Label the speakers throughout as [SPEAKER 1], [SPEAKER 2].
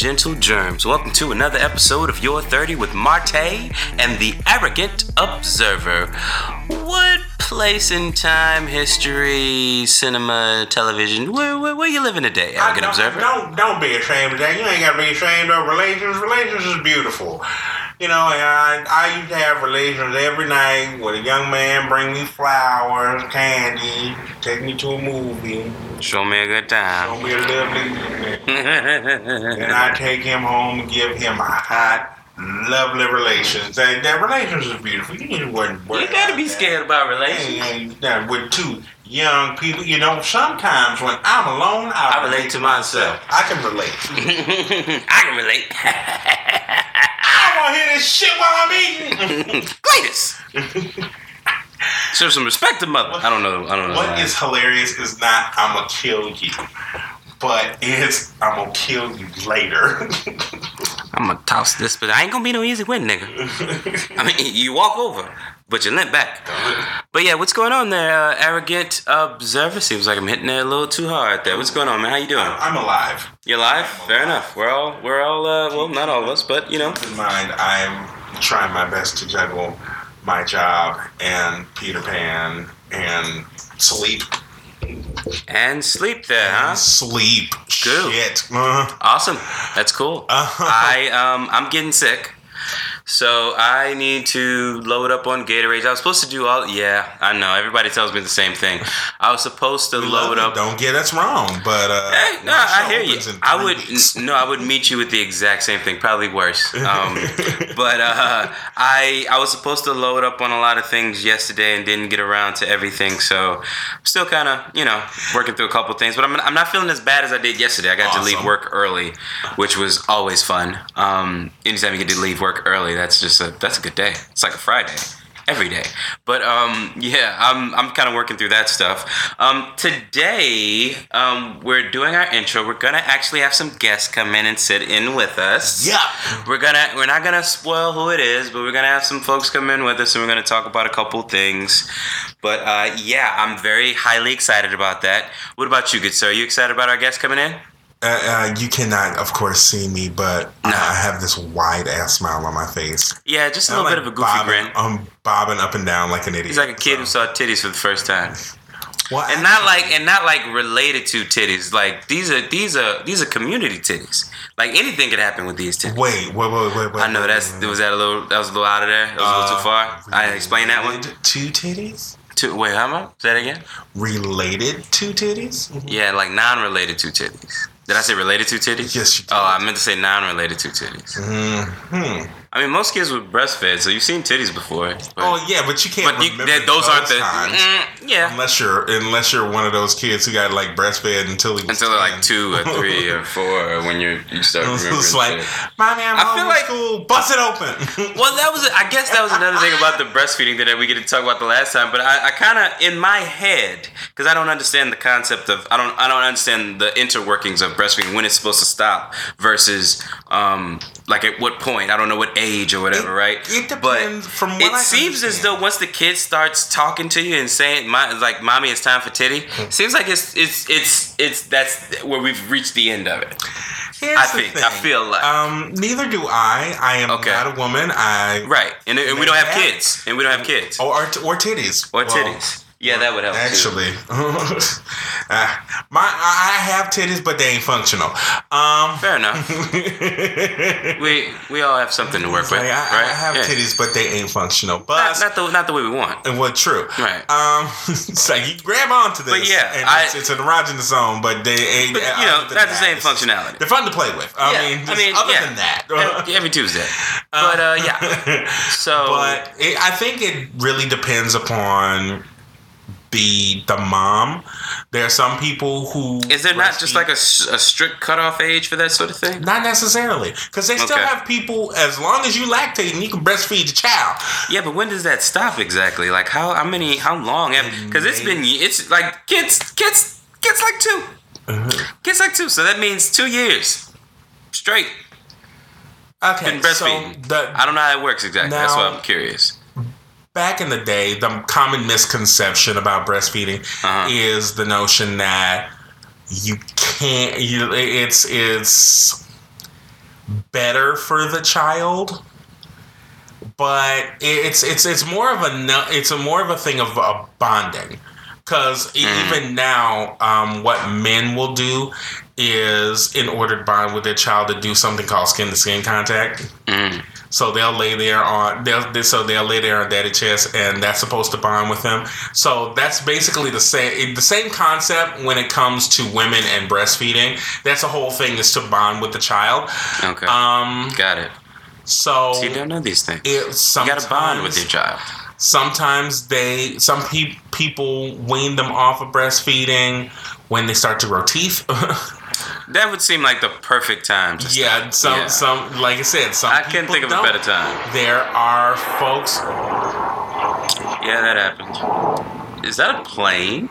[SPEAKER 1] gentle germs. Welcome to another episode of Your 30 with Marte and the Arrogant Observer. What place in time, history, cinema, television, where, where, where you living today, Arrogant
[SPEAKER 2] don't,
[SPEAKER 1] Observer?
[SPEAKER 2] Don't don't be ashamed of that. You ain't got to be ashamed of relations. Relations is beautiful. You know, I, I used to have relations every night with a young man bring me flowers, candy, take me to a movie,
[SPEAKER 1] Show me a good
[SPEAKER 2] show
[SPEAKER 1] time.
[SPEAKER 2] me a lovely and I take him home and give him a hot, lovely relations. That, that relations is beautiful. You need to worry, worry
[SPEAKER 1] you gotta be
[SPEAKER 2] that.
[SPEAKER 1] scared about
[SPEAKER 2] Hey,
[SPEAKER 1] relations.
[SPEAKER 2] hey, now, with two young people, you know, sometimes when I'm alone, I,
[SPEAKER 1] I relate to myself.
[SPEAKER 2] I can relate.
[SPEAKER 1] I can relate.
[SPEAKER 2] I don't want to hear this shit while I'm eating.
[SPEAKER 1] Greatest. Show some respect to mother. I don't know. I don't know.
[SPEAKER 2] what is hilarious is not I'm gonna kill you, but it's I'm gonna kill you later.
[SPEAKER 1] I'm gonna toss this, but I ain't gonna be no easy win, nigga. I mean, you walk over, but you limp back. But yeah, what's going on there, uh, arrogant observer? Seems like I'm hitting it a little too hard there. What's going on, man? How you doing?
[SPEAKER 2] I'm alive.
[SPEAKER 1] You're alive? Fair enough. We're all, we're all, uh, well, not all of us, but you know.
[SPEAKER 2] In mind, I'm trying my best to juggle my job and Peter Pan and sleep.
[SPEAKER 1] And sleep there, huh?
[SPEAKER 2] Sleep.
[SPEAKER 1] Good.
[SPEAKER 2] Shit. Uh,
[SPEAKER 1] Awesome. That's cool.
[SPEAKER 2] Uh-huh.
[SPEAKER 1] I um I'm getting sick. So I need to load up on Gatorade. I was supposed to do all yeah, I know. Everybody tells me the same thing. I was supposed to load up
[SPEAKER 2] Don't get us wrong, but uh,
[SPEAKER 1] Hey, no, I hear you. I would
[SPEAKER 2] weeks.
[SPEAKER 1] no, I would meet you with the exact same thing, probably worse. Um, but uh, I I was supposed to load up on a lot of things yesterday and didn't get around to everything, so I'm still kind of you know working through a couple things. But I'm I'm not feeling as bad as I did yesterday. I got to leave work early, which was always fun. Um, anytime you get to leave work early, that's just a that's a good day. It's like a Friday every day. But um, yeah, I'm I'm kind of working through that stuff. Um, today, um, we're doing our intro. We're gonna actually have some guests come in and sit in with us.
[SPEAKER 2] Yeah.
[SPEAKER 1] We're gonna we're not gonna spoil who it is, but we're gonna have some folks come in with us and we're gonna talk about a couple things. But uh, yeah, I'm very highly excited about that. What about you, good sir? Are you excited about our guests coming in?
[SPEAKER 2] Uh, uh, you cannot, of course, see me, but I have this wide ass smile on my face.
[SPEAKER 1] Yeah, just a
[SPEAKER 2] I'm
[SPEAKER 1] little
[SPEAKER 2] like
[SPEAKER 1] bit of a goofy
[SPEAKER 2] bobbing,
[SPEAKER 1] grin.
[SPEAKER 2] I'm bobbing up and down like an idiot.
[SPEAKER 1] He's like a kid who saw titties for the first time.
[SPEAKER 2] Well,
[SPEAKER 1] and not like and not like related to titties. Like these are these are these are community titties. Like anything could happen with these titties.
[SPEAKER 2] Wait, wait, wait, wait, wait.
[SPEAKER 1] I know that's
[SPEAKER 2] wait, wait.
[SPEAKER 1] was that a little that was a little out of there. That was a little too far. I
[SPEAKER 2] Uh,
[SPEAKER 1] explained that one.
[SPEAKER 2] Two titties?
[SPEAKER 1] To, wait, how much? Say that again.
[SPEAKER 2] Related to titties?
[SPEAKER 1] Yeah, like non-related to titties. Did I say related to titties?
[SPEAKER 2] Yes, you did.
[SPEAKER 1] Oh, I meant to say non-related to titties.
[SPEAKER 2] Hmm.
[SPEAKER 1] I mean, most kids were breastfed, so you've seen titties before. But,
[SPEAKER 2] Oh yeah, but you can't
[SPEAKER 1] but you, that- those aren't the. Mm, yeah.
[SPEAKER 2] Unless you're unless you're one of those kids who got like breastfed until he
[SPEAKER 1] Until they're like two or three or four, or when you you start remembering.
[SPEAKER 2] it's like, mommy, I'm
[SPEAKER 1] I
[SPEAKER 2] home
[SPEAKER 1] feel like-
[SPEAKER 2] school. Bust it open.
[SPEAKER 1] Well, that was, I guess that was another thing about the breastfeeding that we get to talk about the last time. But I, I kind of, in my head, because I don't understand the concept of, I don't, I don't understand the interworkings of breastfeeding when it's supposed to stop versus, um, like at what point. I don't know what age or whatever,
[SPEAKER 2] It-
[SPEAKER 1] right?
[SPEAKER 2] it depends.
[SPEAKER 1] But
[SPEAKER 2] From what
[SPEAKER 1] it
[SPEAKER 2] I
[SPEAKER 1] seems as though once the kid starts talking to you and saying, "My, like, mommy, it's time for titty,"
[SPEAKER 2] Hmm.
[SPEAKER 1] seems like it's, it's, it's, it's that's where we've reached the end of it.
[SPEAKER 2] Here's
[SPEAKER 1] I
[SPEAKER 2] the
[SPEAKER 1] think- I feel like-
[SPEAKER 2] um, neither do I. I am
[SPEAKER 1] Okay.
[SPEAKER 2] not a woman. I
[SPEAKER 1] Right, and, and we don't have kids, and we don't have kids
[SPEAKER 2] or or, or titties
[SPEAKER 1] or
[SPEAKER 2] Well,
[SPEAKER 1] titties. Yeah, that would help.
[SPEAKER 2] Actually, uh, my I have titties, but they ain't functional. Um,
[SPEAKER 1] Fair enough. we we all have something to work with,
[SPEAKER 2] like, I,
[SPEAKER 1] right?
[SPEAKER 2] I have
[SPEAKER 1] Yeah.
[SPEAKER 2] titties, but they ain't functional. But
[SPEAKER 1] Not, not the not the way we want.
[SPEAKER 2] and what true?
[SPEAKER 1] Right.
[SPEAKER 2] Um, it's like you grab onto this,
[SPEAKER 1] But yeah,
[SPEAKER 2] and
[SPEAKER 1] I-
[SPEAKER 2] it's, it's an erogenous zone, but they ain't.
[SPEAKER 1] But, you know, not the same functionality.
[SPEAKER 2] They're fun to play with. I
[SPEAKER 1] Yeah,
[SPEAKER 2] mean,
[SPEAKER 1] I mean,
[SPEAKER 2] other
[SPEAKER 1] yeah.
[SPEAKER 2] than that.
[SPEAKER 1] Every, every Tuesday, but uh, yeah. So,
[SPEAKER 2] but it, I think it really depends upon the the mom. There are some people who
[SPEAKER 1] is there not just like a, strict cutoff age for that sort of thing?
[SPEAKER 2] Not necessarily, because they still
[SPEAKER 1] Okay.
[SPEAKER 2] have people. As long as you lactate, and you can breastfeed your child.
[SPEAKER 1] Yeah, but when does that stop exactly? Like how how many how long? Because it's been it's like kids kids kids like 2
[SPEAKER 2] Uh-huh.
[SPEAKER 1] Kids like two, so that means two years straight.
[SPEAKER 2] Okay, so the,
[SPEAKER 1] I don't know how it works exactly. That's why I'm curious.
[SPEAKER 2] Back in the day, the common misconception about breastfeeding
[SPEAKER 1] Uh-huh.
[SPEAKER 2] is the notion that you can't. You it's it's better for the child. But it's it's it's more of a no- it's a more of a thing of a bonding because even now, um, what men will do is in order to bond with their child to do something called skin to skin contact.
[SPEAKER 1] Mm.
[SPEAKER 2] So they'll lay there on they'll they- so they'll lay there on daddy chest, and that's supposed to bond with them. So that's basically the same the same concept when it comes to women and breastfeeding. That's the whole thing is to bond with the child.
[SPEAKER 1] Okay.
[SPEAKER 2] Um,
[SPEAKER 1] Got it.
[SPEAKER 2] so
[SPEAKER 1] So you don't know these things.
[SPEAKER 2] it
[SPEAKER 1] you
[SPEAKER 2] sometimes
[SPEAKER 1] gotta bond with your child.
[SPEAKER 2] sometimes they some pe- people wean them off of breastfeeding when they start to grow teeth.
[SPEAKER 1] That would seem like the perfect time to
[SPEAKER 2] yeah,
[SPEAKER 1] start.
[SPEAKER 2] some
[SPEAKER 1] Yeah.
[SPEAKER 2] some like I said, some
[SPEAKER 1] I can't think of a
[SPEAKER 2] don't.
[SPEAKER 1] better time.
[SPEAKER 2] There are folks
[SPEAKER 1] Yeah, that happened. Is that a plane?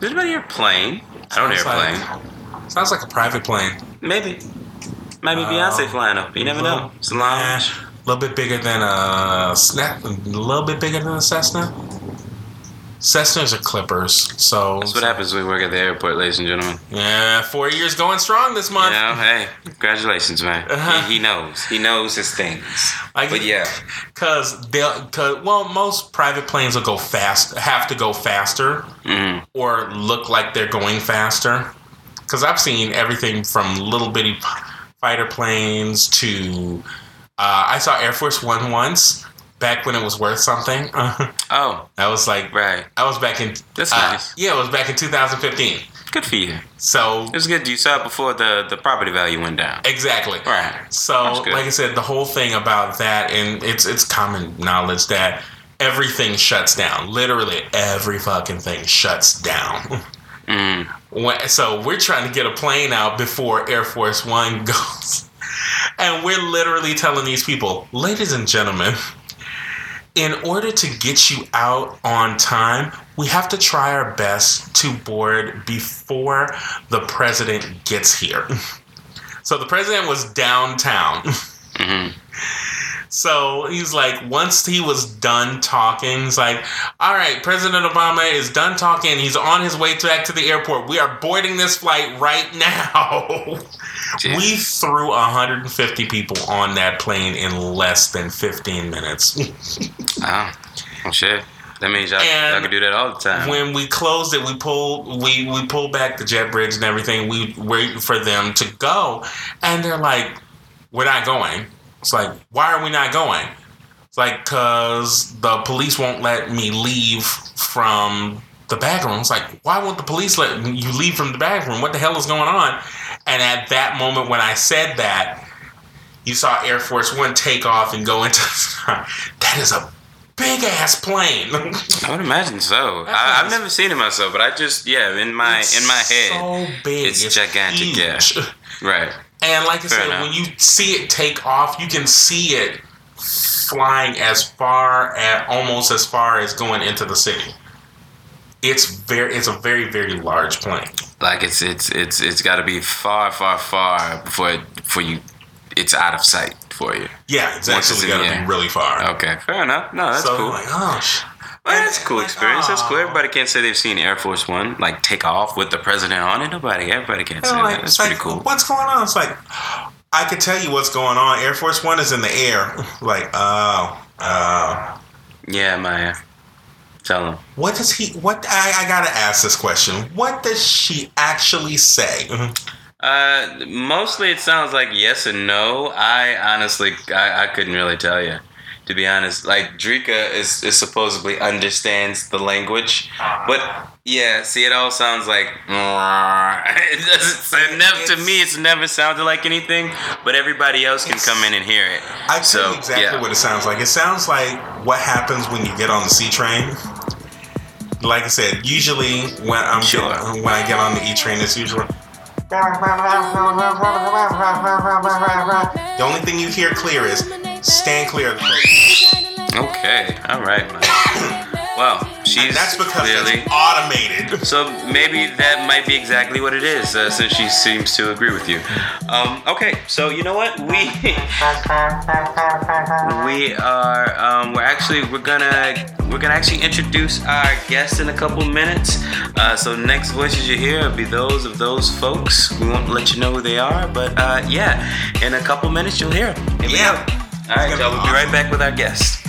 [SPEAKER 1] Did anybody hear a plane? I don't hear a
[SPEAKER 2] Sounds
[SPEAKER 1] plane.
[SPEAKER 2] like- Sounds like a private plane.
[SPEAKER 1] Maybe. Maybe
[SPEAKER 2] Uh,
[SPEAKER 1] Beyonce flying up. You never know. It's a lounge.
[SPEAKER 2] A little bit bigger than a snap. A little bit bigger than a Cessna. Cessnas are clippers, so
[SPEAKER 1] That's what happens when we work at the airport, ladies and gentlemen.
[SPEAKER 2] yeah, four years going strong this
[SPEAKER 1] You
[SPEAKER 2] month.
[SPEAKER 1] know, hey, congratulations, man.
[SPEAKER 2] Uh-huh.
[SPEAKER 1] He, he knows. He knows his things.
[SPEAKER 2] Like-
[SPEAKER 1] but yeah,
[SPEAKER 2] Cause they'll, cause well, most private planes will go fast, have to go faster,
[SPEAKER 1] mm,
[SPEAKER 2] or look like they're going faster. Cause I've seen everything from little bitty fighter planes to, uh, I saw Air Force One once back when it was worth something.
[SPEAKER 1] oh,
[SPEAKER 2] I was like,
[SPEAKER 1] right.
[SPEAKER 2] I was back in.
[SPEAKER 1] That's
[SPEAKER 2] uh,
[SPEAKER 1] nice.
[SPEAKER 2] Yeah, it was back in 2015.
[SPEAKER 1] Good for you.
[SPEAKER 2] So
[SPEAKER 1] It was good. You saw it before the the property value went down.
[SPEAKER 2] exactly.
[SPEAKER 1] Right.
[SPEAKER 2] So, like I said, the whole thing about that, and it's it's common knowledge that everything shuts down. Literally, every fucking thing shuts down.
[SPEAKER 1] Mm,
[SPEAKER 2] When, so we're trying to get a plane out before Air Force One goes, and we're literally telling these people, ladies and gentlemen, in order to get you out on time, we have to try our best to board before the president gets here. So the president was downtown.
[SPEAKER 1] mhm.
[SPEAKER 2] So he's like, once he was done talking, he's like, all right, President Obama is done talking. He's on his way back to the airport. We are boarding this flight right now. We threw 150 people on that plane in less than 15 minutes.
[SPEAKER 1] Oh, shit. That means y'all,
[SPEAKER 2] And
[SPEAKER 1] y'all can do that all the time.
[SPEAKER 2] when we closed it, we pulled we we pulled back the jet bridge and everything. We wait for them to go, and they're like, "We're not going." It's like, "Why are we not going?" It's like, "Cause the police won't let me leave from the back room." It's like, "Why won't the police let you leave from the back room? What the hell is going on?" And at that moment, when I said that, you saw Air Force One take off and go into. that is a big ass plane.
[SPEAKER 1] I would imagine so.
[SPEAKER 2] That's
[SPEAKER 1] I, I've
[SPEAKER 2] nice.
[SPEAKER 1] never seen it myself, but I just yeah, in my in my head,
[SPEAKER 2] so big.
[SPEAKER 1] it's gigantic, yeah. right.
[SPEAKER 2] And like I
[SPEAKER 1] Fair
[SPEAKER 2] said,
[SPEAKER 1] enough.
[SPEAKER 2] when you see it take off, you can see it flying as far at almost as far as going into the city. It's very, it's a very, very large plane.
[SPEAKER 1] Like it's it's it's it's got to be far far far before it, before you it's out of sight for you.
[SPEAKER 2] Yeah, it's
[SPEAKER 1] Once it's
[SPEAKER 2] actually got to be really far.
[SPEAKER 1] Okay, fair enough. No, that's
[SPEAKER 2] so
[SPEAKER 1] cool.
[SPEAKER 2] like, oh, sh-
[SPEAKER 1] that's a cool experience. That's cool.
[SPEAKER 2] oh.
[SPEAKER 1] Everybody can't say they've seen Air Force One like take off with the president on it. Nobody, everybody can't say
[SPEAKER 2] like,
[SPEAKER 1] that. That's
[SPEAKER 2] it's
[SPEAKER 1] pretty
[SPEAKER 2] like,
[SPEAKER 1] cool.
[SPEAKER 2] What's going on? It's like I could tell you what's going on. Air Force One is in the air. Like, oh, oh.
[SPEAKER 1] Yeah, Maya. Tell him.
[SPEAKER 2] What does he? What I, I gotta ask this question. What does she actually say?
[SPEAKER 1] Uh, mostly it sounds like yes and no. I honestly, I, I couldn't really tell you. To be honest, like Drika is, is supposedly understands the language, but yeah, see, it all sounds like it doesn't. It never, to me, it's never sounded like anything. But everybody else can come in and hear it.
[SPEAKER 2] I tell
[SPEAKER 1] So,
[SPEAKER 2] exactly
[SPEAKER 1] yeah.
[SPEAKER 2] what it sounds like. It sounds like what happens when you get on the C train. Like I said, usually when I'm
[SPEAKER 1] Sure.
[SPEAKER 2] get- when I get on the E train, it's usually the only thing you hear clear is stand clear of the train.
[SPEAKER 1] Okay, all right, man. Well, she's
[SPEAKER 2] And that's because
[SPEAKER 1] clearly.
[SPEAKER 2] it's automated.
[SPEAKER 1] So maybe that might be exactly what it is, uh, since she seems to agree with you. Um, okay, so you know what? We We are. Um, we're actually. We're gonna. We're gonna actually introduce our guest in a couple minutes. Uh, so next voices you hear will be those of those folks. We won't let you know who they are, but uh, yeah, in a couple minutes you'll hear them. Here
[SPEAKER 2] Yeah.
[SPEAKER 1] All right, y'all. We'll be right back with our guest.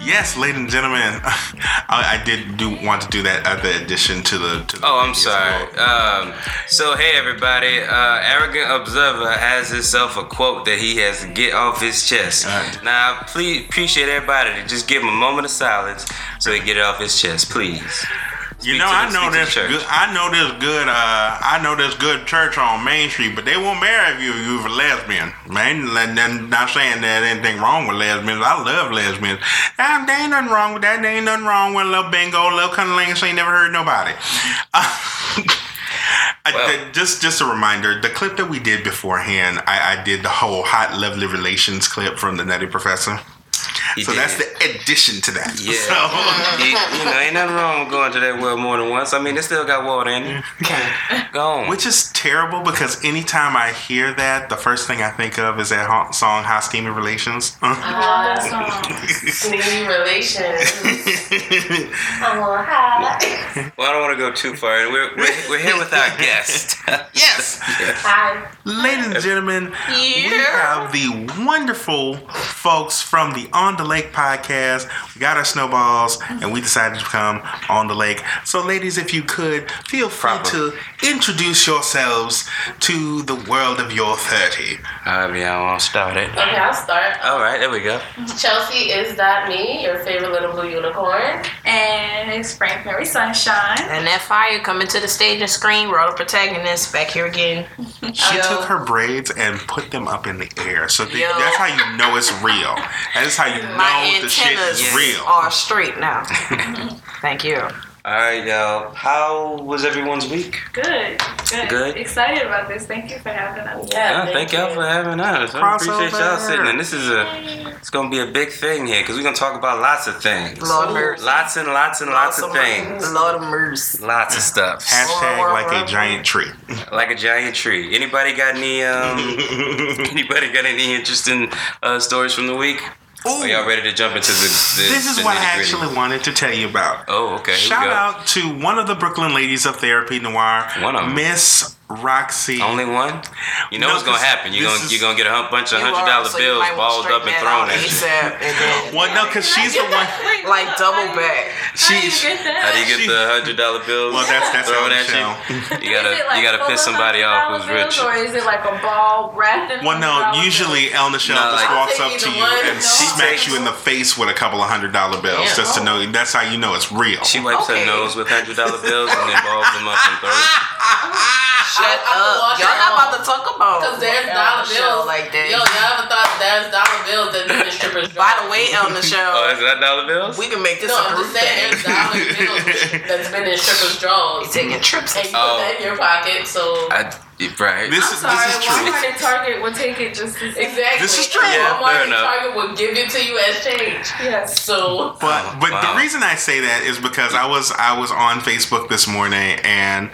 [SPEAKER 2] Yes, ladies and gentlemen, I, I did do want to do that other addition to the. To the
[SPEAKER 1] Oh, I'm sorry. Um, so, hey, everybody. Uh, Arrogant Observer has himself a quote that he has to get off his chest.
[SPEAKER 2] Alright.
[SPEAKER 1] Now, please appreciate everybody to just give him a moment of silence so he get it off his chest, please.
[SPEAKER 2] You know, I know
[SPEAKER 1] speak to the
[SPEAKER 2] this. Good, I know this good. Uh, I know this good church on Main Street, but they won't marry you if you're a lesbian. Man, and not saying there's anything wrong with lesbians. I love lesbians. Um, there ain't nothing wrong with that. There ain't nothing wrong with a little bingo, a little cunnilingus. Ain't never hurt nobody. I-
[SPEAKER 1] Well-
[SPEAKER 2] just just a reminder, the clip that we did beforehand, I, I did the whole hot lovely relations clip from the Nutty Professor.
[SPEAKER 1] He
[SPEAKER 2] so
[SPEAKER 1] did.
[SPEAKER 2] that's the addition to that.
[SPEAKER 1] Yeah.
[SPEAKER 2] So, uh,
[SPEAKER 1] You- you know, ain't nothing wrong with going to that well more than once. I mean, it still got water in it. Go on.
[SPEAKER 2] Which is terrible because anytime I hear that, the first thing I think of is that ha- song "Hot Steamy Relations." Oh, that song.
[SPEAKER 3] Steamy relations. I'm all high.
[SPEAKER 1] Well, I don't want to go too far. We're, we're, we're here with our guest.
[SPEAKER 2] yes,
[SPEAKER 3] Hi.
[SPEAKER 2] ladies and gentlemen, we have the wonderful folks from the On the Lake podcast. We got our snowballs, and we decided to come on the lake. So, ladies, if you could feel free
[SPEAKER 1] Proper.
[SPEAKER 2] to introduce yourselves to the world of your thirty.
[SPEAKER 1] However, y'all want to start it.
[SPEAKER 3] Okay, I'll start.
[SPEAKER 1] All right, there we go.
[SPEAKER 3] Chelsea, is that me? Your favorite little blue unicorn?
[SPEAKER 4] And it's Frank Mary Sunshine.
[SPEAKER 5] And that fire coming to the stage and screen, role protagonist back here again.
[SPEAKER 2] She
[SPEAKER 5] Yo.
[SPEAKER 2] took her braids and put them up in the air. So the, that's how you know it's real. That is how you
[SPEAKER 5] My
[SPEAKER 2] know the shit
[SPEAKER 5] antennas
[SPEAKER 2] is real.
[SPEAKER 5] are straight now. Thank you.
[SPEAKER 1] All right, y'all. How was everyone's week?
[SPEAKER 4] Good. Good.
[SPEAKER 1] Good.
[SPEAKER 4] Excited about this. Thank you for having us.
[SPEAKER 3] Yeah,
[SPEAKER 1] Yeah, thank y'all
[SPEAKER 3] you.
[SPEAKER 1] for having us. I appreciate y'all sitting in. This is a, it's gonna be a big thing here because we're gonna talk about lots of things.
[SPEAKER 5] Lord mercy.
[SPEAKER 1] Lots and lots and lots of things.
[SPEAKER 5] Lord of mercy.
[SPEAKER 1] Lots of stuff.
[SPEAKER 2] Hashtag like a giant tree.
[SPEAKER 1] Like a giant tree. Anybody got any um? anybody got any interesting uh, stories from the week?
[SPEAKER 2] Ooh,
[SPEAKER 1] Are y'all ready to jump into the? the
[SPEAKER 2] this is
[SPEAKER 1] the
[SPEAKER 2] what I actually wanted to tell you about.
[SPEAKER 1] Oh, okay.
[SPEAKER 2] Shout out to one of the Brooklyn ladies of therapy noir,
[SPEAKER 1] One of.
[SPEAKER 2] Miss Roxy.
[SPEAKER 1] Only one? You know
[SPEAKER 2] No,
[SPEAKER 1] what's gonna happen. You're gonna
[SPEAKER 2] is-
[SPEAKER 1] you're gonna get a bunch of hundred dollar
[SPEAKER 5] so
[SPEAKER 1] bills balled up and thrown at
[SPEAKER 5] out
[SPEAKER 1] you.
[SPEAKER 5] ASAP and then,
[SPEAKER 2] Well, no, because she's the one.
[SPEAKER 5] like double back.
[SPEAKER 2] She,
[SPEAKER 4] How do you get that?
[SPEAKER 1] How do you get
[SPEAKER 2] She-
[SPEAKER 1] the hundred dollar bills
[SPEAKER 2] Well, that's- that's
[SPEAKER 1] thrown
[SPEAKER 2] on the
[SPEAKER 1] at
[SPEAKER 2] show.
[SPEAKER 1] you? You gotta
[SPEAKER 4] like
[SPEAKER 1] you gotta piss somebody off who's rich.
[SPEAKER 4] Or is it like a ball wrapped in
[SPEAKER 2] well, no, usually El Michelle
[SPEAKER 1] No,
[SPEAKER 2] just
[SPEAKER 1] like-
[SPEAKER 2] walks up to you and smacks you in the face with a couple of hundred dollar bills, just to know. That's how you know it's real.
[SPEAKER 1] She wipes her nose with hundred dollar bills and then balls them up and throws.
[SPEAKER 5] Shut
[SPEAKER 3] I- I
[SPEAKER 5] up. Y'all not
[SPEAKER 3] around.
[SPEAKER 5] about to talk about
[SPEAKER 3] Because there's
[SPEAKER 5] El
[SPEAKER 3] dollar
[SPEAKER 5] Michelle
[SPEAKER 3] bills.
[SPEAKER 5] like that.
[SPEAKER 3] Yo, y'all ever thought there's dollar bills that the strippers
[SPEAKER 5] By the way, El Michelle,
[SPEAKER 1] Oh, is that dollar bills?
[SPEAKER 5] we can make this
[SPEAKER 3] No,
[SPEAKER 5] a
[SPEAKER 3] I'm just saying
[SPEAKER 5] thing.
[SPEAKER 3] there's dollar bills that's been in strippers' drawers.
[SPEAKER 5] You taking trips.
[SPEAKER 3] And you
[SPEAKER 1] Oh.
[SPEAKER 3] put that in your pocket, so.
[SPEAKER 1] I, right.
[SPEAKER 2] This
[SPEAKER 4] I'm
[SPEAKER 2] is
[SPEAKER 4] sorry,
[SPEAKER 2] this is true.
[SPEAKER 4] Walmart and Target would take it just as
[SPEAKER 3] Exactly.
[SPEAKER 2] This is true.
[SPEAKER 1] Yeah,
[SPEAKER 3] Walmart
[SPEAKER 1] fair
[SPEAKER 3] and
[SPEAKER 1] enough.
[SPEAKER 3] Target will give it to you as change.
[SPEAKER 4] Yes.
[SPEAKER 3] So.
[SPEAKER 2] But but
[SPEAKER 1] Wow.
[SPEAKER 2] the reason I say that is because I was I was on Facebook this morning and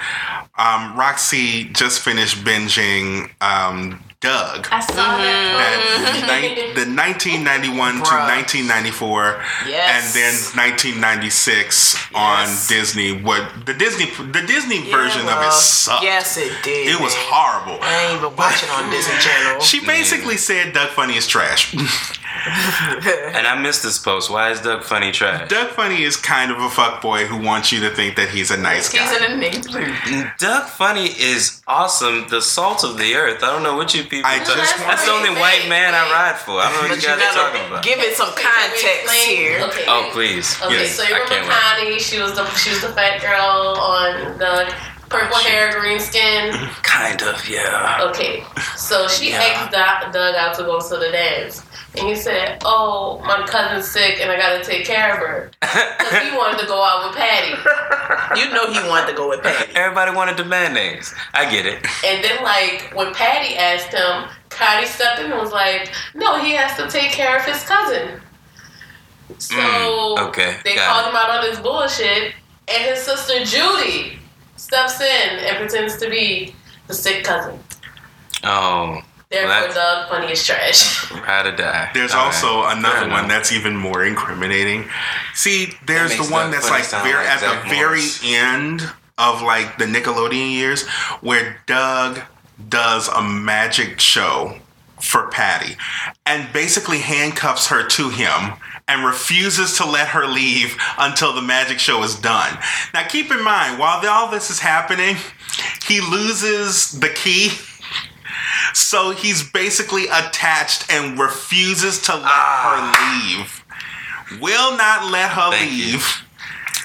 [SPEAKER 2] um, Roxy just finished binging um, Doug.
[SPEAKER 4] I saw that. Mm-hmm.
[SPEAKER 2] That ni- the 1991 to 1994,
[SPEAKER 5] Yes.
[SPEAKER 2] and then 1996 on Disney. What the Disney the Disney
[SPEAKER 5] Yeah,
[SPEAKER 2] version of it sucked.
[SPEAKER 5] Yes, it did.
[SPEAKER 2] It was horrible.
[SPEAKER 5] I ain't even watching on Disney Channel.
[SPEAKER 2] She basically said Doug Funnie is trash.
[SPEAKER 1] And I missed this post. Why is Doug Funnie trash?
[SPEAKER 2] Doug Funnie is kind of a fuckboy who wants you to think that he's a nice
[SPEAKER 5] He's
[SPEAKER 2] guy.
[SPEAKER 5] He's an name blue.
[SPEAKER 1] Doug Funnie is awesome. The salt of the earth. I don't know what you people.
[SPEAKER 2] I just
[SPEAKER 1] That's the only
[SPEAKER 3] Wait,
[SPEAKER 1] white
[SPEAKER 3] wait,
[SPEAKER 1] man I ride for. I don't know what
[SPEAKER 5] But
[SPEAKER 1] you
[SPEAKER 5] you
[SPEAKER 1] guys are talking about.
[SPEAKER 5] give it some context here.
[SPEAKER 3] Okay.
[SPEAKER 1] Oh please.
[SPEAKER 3] Okay,
[SPEAKER 1] Yes,
[SPEAKER 3] so you
[SPEAKER 1] I
[SPEAKER 3] remember
[SPEAKER 1] can't.
[SPEAKER 3] Connie? She was the she was the fat girl on the purple hair, green skin.
[SPEAKER 1] Kind of, yeah.
[SPEAKER 3] Okay, so she
[SPEAKER 1] Yeah.
[SPEAKER 3] asked Doug, Doug out to go to the dance, and he said, "Oh, my cousin's sick, and I gotta take care of her." Because he wanted to go out with Patty,
[SPEAKER 5] You know he wanted to go with Patty.
[SPEAKER 1] Everybody wanted the mayonnaise. I get it.
[SPEAKER 3] and then like when Patty asked him, Connie stepped in and was like, "No, he has to take care of his cousin." So
[SPEAKER 1] Mm, okay,
[SPEAKER 3] they
[SPEAKER 1] got
[SPEAKER 3] called
[SPEAKER 1] it.
[SPEAKER 3] him out on his bullshit, and his sister Judy steps in and pretends to be the sick cousin.
[SPEAKER 1] Oh,
[SPEAKER 3] Therefore,
[SPEAKER 1] that's-
[SPEAKER 3] Doug Funnie as trash.
[SPEAKER 1] ride or die.
[SPEAKER 2] There's
[SPEAKER 1] All
[SPEAKER 2] also
[SPEAKER 1] right.
[SPEAKER 2] another one that's even more incriminating. See, there's the one
[SPEAKER 1] Doug
[SPEAKER 2] that's like very
[SPEAKER 1] like
[SPEAKER 2] at
[SPEAKER 1] Zach
[SPEAKER 2] the very end of like the Nickelodeon years where Doug does a magic show for Patty and basically handcuffs her to him and refuses to let her leave until the magic show is done. Now keep in mind, while all this is happening, he loses the key. So he's basically attached and refuses to let her leave. Will not let her
[SPEAKER 1] Ah. Thank you.
[SPEAKER 2] leave.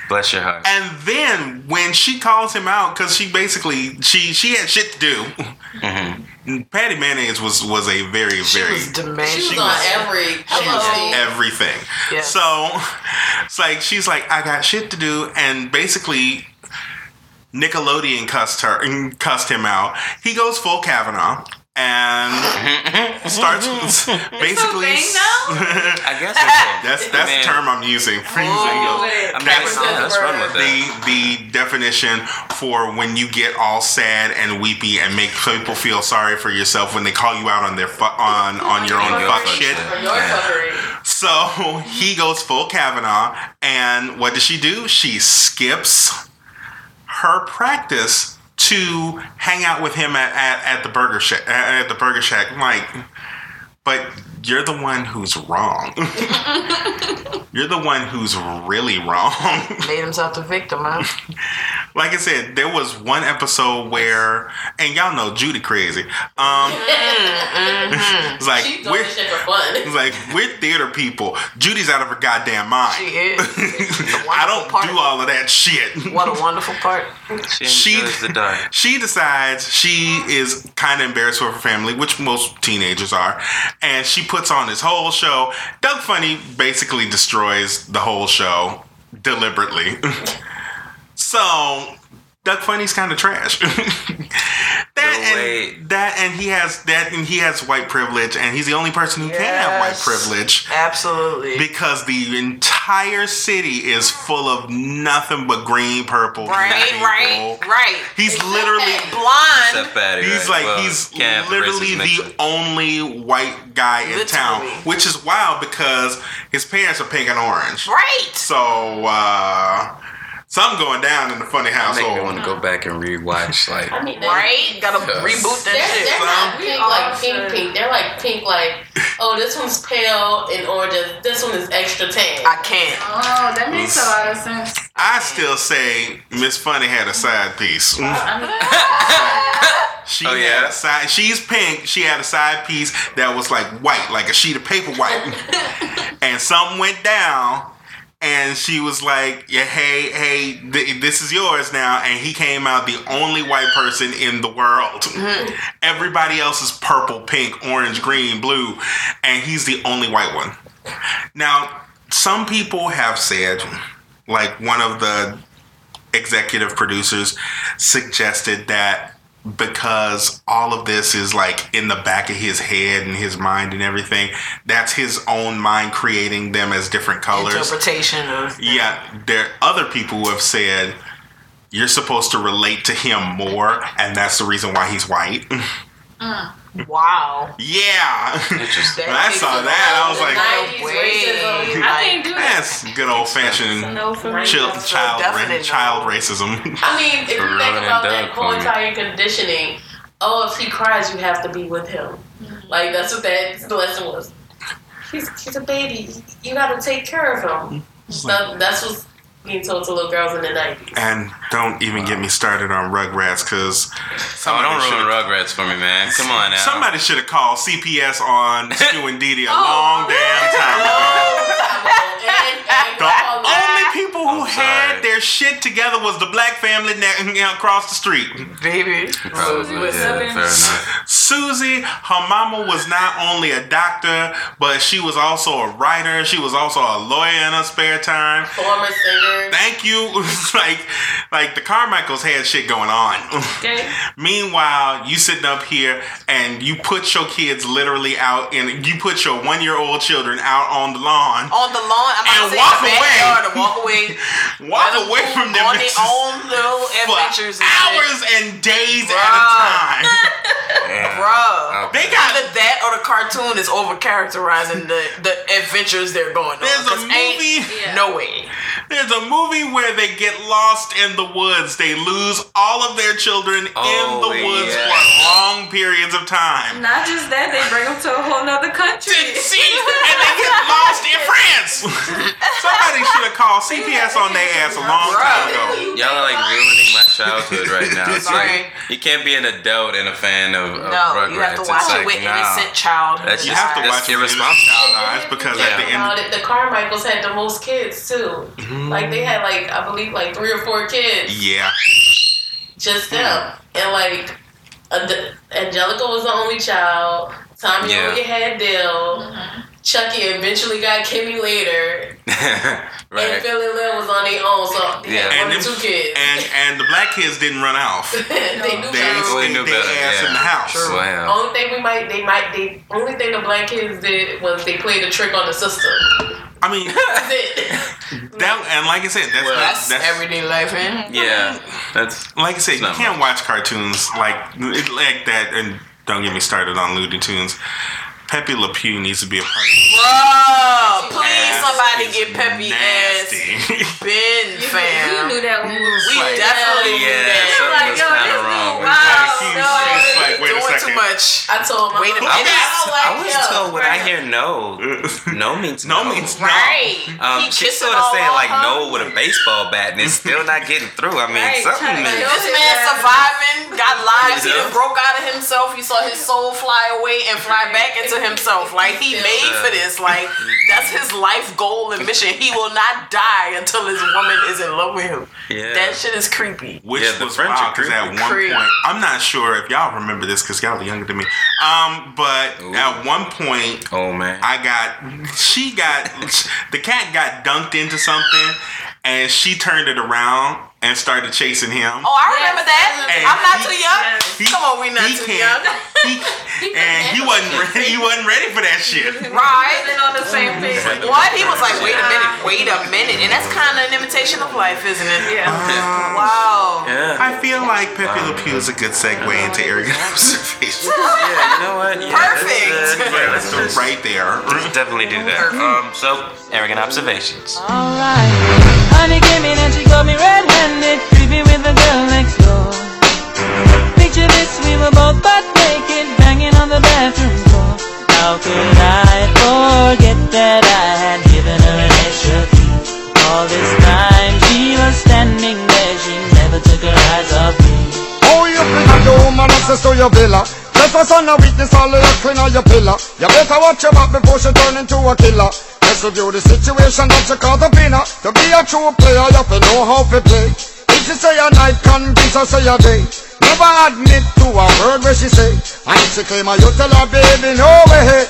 [SPEAKER 1] Bless your heart.
[SPEAKER 2] And then when she calls him out, because she basically she she had shit to do.
[SPEAKER 1] Mm-hmm.
[SPEAKER 2] Patty Mayonnaise was was a very
[SPEAKER 5] She
[SPEAKER 2] very
[SPEAKER 5] was demanding.
[SPEAKER 3] She was on
[SPEAKER 2] was-
[SPEAKER 3] every
[SPEAKER 2] she was
[SPEAKER 3] everything.
[SPEAKER 2] everything.
[SPEAKER 5] Yes.
[SPEAKER 2] So it's like she's like, I got shit to do, and basically Nickelodeon cussed her and cussed him out. He goes full Kavanaugh and starts basically.
[SPEAKER 4] thing?
[SPEAKER 1] I guess that's
[SPEAKER 2] That's that's the term I'm using. He goes,
[SPEAKER 1] I'm not
[SPEAKER 2] Kavanaugh.
[SPEAKER 1] Let's run with that.
[SPEAKER 2] the the definition for when you get all sad and weepy and make people feel sorry for yourself when they call you out on their fu- on on your own fuck
[SPEAKER 1] fuck
[SPEAKER 2] shit.
[SPEAKER 1] shit.
[SPEAKER 3] For your fuckery.
[SPEAKER 2] So he goes full Kavanaugh, and what does she do? She skips her practice to hang out with him at, at, at the burger shack. At the burger shack, like, but you're the one who's wrong. you're the one who's really wrong.
[SPEAKER 5] Made himself the victim, huh?
[SPEAKER 2] like I said, there was one episode where, and y'all know Judy crazy. Um, it's like
[SPEAKER 3] She's
[SPEAKER 2] we're,
[SPEAKER 3] shit for fun.
[SPEAKER 2] it's like we're theater people. Judy's out of her goddamn mind.
[SPEAKER 5] She is.
[SPEAKER 2] I don't
[SPEAKER 5] part.
[SPEAKER 2] do all of that shit.
[SPEAKER 5] What a wonderful part.
[SPEAKER 1] She
[SPEAKER 2] She
[SPEAKER 1] the dark.
[SPEAKER 2] she decides she is kind of embarrassed for her family, which most teenagers are, and she puts on this whole show. Doug Funnie basically destroys the whole show deliberately. so Doug Funnie's kind of trash. that
[SPEAKER 1] No way.
[SPEAKER 2] and that and he has that and he has white privilege, and he's the only person who can have white privilege
[SPEAKER 5] Absolutely.
[SPEAKER 2] because the entire city is full of nothing but green, purple,
[SPEAKER 5] Right,
[SPEAKER 2] people.
[SPEAKER 5] right, right.
[SPEAKER 2] He's literally
[SPEAKER 5] Blind.
[SPEAKER 1] Except Patty.
[SPEAKER 2] He's
[SPEAKER 1] right?
[SPEAKER 2] like
[SPEAKER 1] Well,
[SPEAKER 2] he's
[SPEAKER 1] can't the
[SPEAKER 2] literally the only white guy in town, which is wild because his parents are pink and orange.
[SPEAKER 5] Right.
[SPEAKER 2] So uh something going down in the Funnie
[SPEAKER 1] Make me
[SPEAKER 2] household.
[SPEAKER 1] want to go back and rewatch. Like,
[SPEAKER 3] I mean, they-
[SPEAKER 5] Right. Gotta
[SPEAKER 1] Yes.
[SPEAKER 5] reboot
[SPEAKER 3] They're,
[SPEAKER 5] that shit.
[SPEAKER 3] they're not pink like pink pink. They're like pink like, oh, this one's pale and orange. This one is extra tan.
[SPEAKER 5] I can't.
[SPEAKER 4] Oh, that makes a lot of sense.
[SPEAKER 2] I still say Miss Funnie had a side piece. She
[SPEAKER 1] Oh,
[SPEAKER 2] had
[SPEAKER 1] yeah?
[SPEAKER 2] a side. She's pink. She had a side piece that was like white, like a sheet of paper white. and something went down, and she was like, "Yeah, hey, hey, th- this is yours now." And he came out the only white person in the world. Mm-hmm. Everybody else is purple, pink, orange, green, blue, and he's the only white one. Now, some people have said, like one of the executive producers suggested that because all of this is like in the back of his head and his mind and everything, that's his own mind creating them as different colors.
[SPEAKER 5] Interpretation of.
[SPEAKER 2] Yeah, there are other people who have said you're supposed to relate to him more, and that's the reason why he's white. Mm.
[SPEAKER 5] Wow.
[SPEAKER 2] Yeah.
[SPEAKER 1] Interesting.
[SPEAKER 2] when I saw that, I was like,
[SPEAKER 3] 90s
[SPEAKER 5] Wait.
[SPEAKER 3] racism.
[SPEAKER 4] I can't do that.
[SPEAKER 2] that's good old fashioned
[SPEAKER 4] No
[SPEAKER 2] child,
[SPEAKER 3] So
[SPEAKER 2] child,
[SPEAKER 5] definite
[SPEAKER 2] child racism.
[SPEAKER 3] I mean, if you think about
[SPEAKER 1] Doug
[SPEAKER 3] that whole entire conditioning, oh, if he cries, you have to be with him. Mm-hmm. Like that's what that lesson was. He's he's a baby. You got to take care of him. So that's what's being told to little girls in the nineties.
[SPEAKER 2] And don't even get me started on Rugrats because
[SPEAKER 1] Oh, don't ruin Rugrats for me, man. Come on now.
[SPEAKER 2] Somebody should have called CPS on Stu and Didi a
[SPEAKER 3] Oh.
[SPEAKER 2] long damn time ago. Oh, The only people who had their shit together was the black family ne- across the street.
[SPEAKER 5] Baby.
[SPEAKER 1] Probably,
[SPEAKER 4] was
[SPEAKER 1] yeah,
[SPEAKER 4] seven.
[SPEAKER 1] fair.
[SPEAKER 2] Susie, her mama was not only a doctor, but she was also a writer. She was also a lawyer in her spare time.
[SPEAKER 3] Former singer.
[SPEAKER 2] Thank you. like, like the Carmichaels had shit going on.
[SPEAKER 4] Okay.
[SPEAKER 2] Meanwhile, you sitting up here and you put your kids literally out and you put your one year old children out on the lawn.
[SPEAKER 5] On the lawn, I'm
[SPEAKER 2] And
[SPEAKER 5] about to say
[SPEAKER 2] walk
[SPEAKER 5] the
[SPEAKER 2] away.
[SPEAKER 5] backyard and walk away.
[SPEAKER 2] Walk away from them
[SPEAKER 5] on their own little
[SPEAKER 2] for
[SPEAKER 5] adventures. and
[SPEAKER 2] hours and days at a time.
[SPEAKER 5] shit. Bruh.
[SPEAKER 2] They got
[SPEAKER 5] Either that or the cartoon is over characterizing the, the adventures they're going on.
[SPEAKER 2] There's a
[SPEAKER 5] 'Cause ain't
[SPEAKER 2] movie.
[SPEAKER 5] No way.
[SPEAKER 2] There's a movie where they get lost in the woods. They lose all of their children in
[SPEAKER 1] Oh,
[SPEAKER 2] the woods
[SPEAKER 1] yeah.
[SPEAKER 2] for long periods of time.
[SPEAKER 4] Not just that, they bring them to a whole nother country.
[SPEAKER 2] See, and they get lost in France. Somebody should have called CPS on their ass a long time ago.
[SPEAKER 1] Y'all are like ruining my childhood right now.
[SPEAKER 5] Sorry.
[SPEAKER 1] you can't be an adult and a fan of, of
[SPEAKER 5] No,
[SPEAKER 1] Rugrats.
[SPEAKER 5] you have to
[SPEAKER 1] It's
[SPEAKER 5] watch
[SPEAKER 1] like,
[SPEAKER 5] it with
[SPEAKER 1] nah.
[SPEAKER 5] innocent childhood.
[SPEAKER 1] That's
[SPEAKER 2] You have to
[SPEAKER 1] That's
[SPEAKER 2] watch it with
[SPEAKER 1] irresponsible.
[SPEAKER 2] child eyes because at the
[SPEAKER 3] Think
[SPEAKER 2] end,
[SPEAKER 3] about it, the Carmichaels had the most kids too. Like they had like I believe like three or four kids,
[SPEAKER 2] yeah,
[SPEAKER 3] just them, and like Angelica was the only child. Tommy
[SPEAKER 1] Yeah.
[SPEAKER 3] only had Dill. Chuckie eventually got Kimi later, and
[SPEAKER 1] right.
[SPEAKER 3] Phil and Lil was on their own, so they
[SPEAKER 1] Yeah.
[SPEAKER 3] had
[SPEAKER 2] and
[SPEAKER 3] one
[SPEAKER 2] them-
[SPEAKER 3] two kids.
[SPEAKER 2] and and the black kids didn't run off.
[SPEAKER 3] they knew
[SPEAKER 2] They
[SPEAKER 3] better.
[SPEAKER 1] Well, they
[SPEAKER 2] stayed
[SPEAKER 1] knew
[SPEAKER 2] their
[SPEAKER 1] better,
[SPEAKER 2] ass
[SPEAKER 1] yeah.
[SPEAKER 2] in the house.
[SPEAKER 1] Wow.
[SPEAKER 3] Only thing we might, they might, they only thing the black kids did was they played a trick on the sister.
[SPEAKER 2] I mean,
[SPEAKER 3] That's it.
[SPEAKER 2] that and like I said, that's
[SPEAKER 1] Well,
[SPEAKER 2] not,
[SPEAKER 5] That's,
[SPEAKER 2] that's
[SPEAKER 5] everyday life, man. Mm-hmm.
[SPEAKER 1] Yeah, that's
[SPEAKER 2] like I said, you can't watch cartoons like like that. And don't get me started on Looney Tunes. Pepe Le Pew needs to be a part of it.
[SPEAKER 5] Bruh, please
[SPEAKER 2] Ass
[SPEAKER 5] somebody
[SPEAKER 2] is
[SPEAKER 5] get Peppy ass
[SPEAKER 2] nasty.
[SPEAKER 5] Ben
[SPEAKER 4] You
[SPEAKER 5] fam.
[SPEAKER 4] knew that when we was
[SPEAKER 5] We
[SPEAKER 2] Like-
[SPEAKER 5] definitely knew that.
[SPEAKER 1] Something
[SPEAKER 4] like,
[SPEAKER 1] was
[SPEAKER 4] yo,
[SPEAKER 1] kind
[SPEAKER 4] this
[SPEAKER 1] of wrong.
[SPEAKER 4] dude, wow.
[SPEAKER 1] that.
[SPEAKER 2] He's-
[SPEAKER 5] No,
[SPEAKER 2] he's like, wait a second.
[SPEAKER 5] too much.
[SPEAKER 3] I told my
[SPEAKER 5] Wait a
[SPEAKER 3] mom,
[SPEAKER 5] minute.
[SPEAKER 3] I don't like
[SPEAKER 1] I was
[SPEAKER 3] him.
[SPEAKER 1] told when I hear no, no means no.
[SPEAKER 2] No means no.
[SPEAKER 5] Right.
[SPEAKER 1] Um,
[SPEAKER 5] he
[SPEAKER 1] she
[SPEAKER 5] kissing
[SPEAKER 1] sort of
[SPEAKER 5] all
[SPEAKER 1] saying like
[SPEAKER 5] her.
[SPEAKER 1] no with a baseball bat, and it's still not getting through. I mean,
[SPEAKER 4] Right,
[SPEAKER 1] something
[SPEAKER 4] trying to
[SPEAKER 1] is.
[SPEAKER 5] This man surviving, got lives. He done broke out of himself. He saw his soul fly away and fly back into himself. Like he made for this. Like that's his life goal and mission. He will not die until his woman is in love with him.
[SPEAKER 1] Yeah.
[SPEAKER 5] That shit is creepy.
[SPEAKER 2] Which
[SPEAKER 1] Yeah, the
[SPEAKER 2] was
[SPEAKER 1] French
[SPEAKER 2] wild
[SPEAKER 1] are
[SPEAKER 2] because at
[SPEAKER 1] creepy.
[SPEAKER 2] one
[SPEAKER 5] Creep.
[SPEAKER 2] point, I'm not sure if y'all remember this because y'all are younger than me. Um, but
[SPEAKER 1] Ooh.
[SPEAKER 2] at one point,
[SPEAKER 1] Oh man.
[SPEAKER 2] I got, she got, the cat got dunked into something, and she turned it around and started chasing him.
[SPEAKER 5] Oh, I remember that.
[SPEAKER 2] And
[SPEAKER 5] I'm not
[SPEAKER 2] he-
[SPEAKER 5] too young.
[SPEAKER 2] He-
[SPEAKER 5] Come on, we not
[SPEAKER 2] he
[SPEAKER 5] too
[SPEAKER 2] can't-
[SPEAKER 5] young.
[SPEAKER 2] He, and he wasn't, ready, he wasn't ready for that shit.
[SPEAKER 5] Right.
[SPEAKER 4] Been on the same page.
[SPEAKER 5] What? He was like, wait a minute, wait a minute. And that's kind of an imitation of life, isn't it?
[SPEAKER 4] Yeah.
[SPEAKER 5] Wow.
[SPEAKER 1] yeah.
[SPEAKER 2] I feel like Pepe Le Pew is a good segue into arrogant observation.
[SPEAKER 1] yeah. You know what? Yeah,
[SPEAKER 5] Perfect.
[SPEAKER 1] That's, uh, yeah, let's, let's
[SPEAKER 2] right there.
[SPEAKER 1] definitely do that. Um. So, arrogant observations.
[SPEAKER 6] Alright. Honey came in and she got me red-handed, creepy with the girl next door. Picture this, we were both butt naked, banging on the bathroom floor. How could I forget that I had given her an extra key? All this time she was standing there, she never took her eyes off me.
[SPEAKER 7] Oh, you bring a your woman access to your villa. Just a son of witness all of your clean on your pillar. You better watch your back before she turn into a killer. Let's review the situation that you up in her. To be a true player, you have to know how to play. If she say a night, convince her say a day. Never admit to a word where she say. If she claim her, you tell her, baby, no way.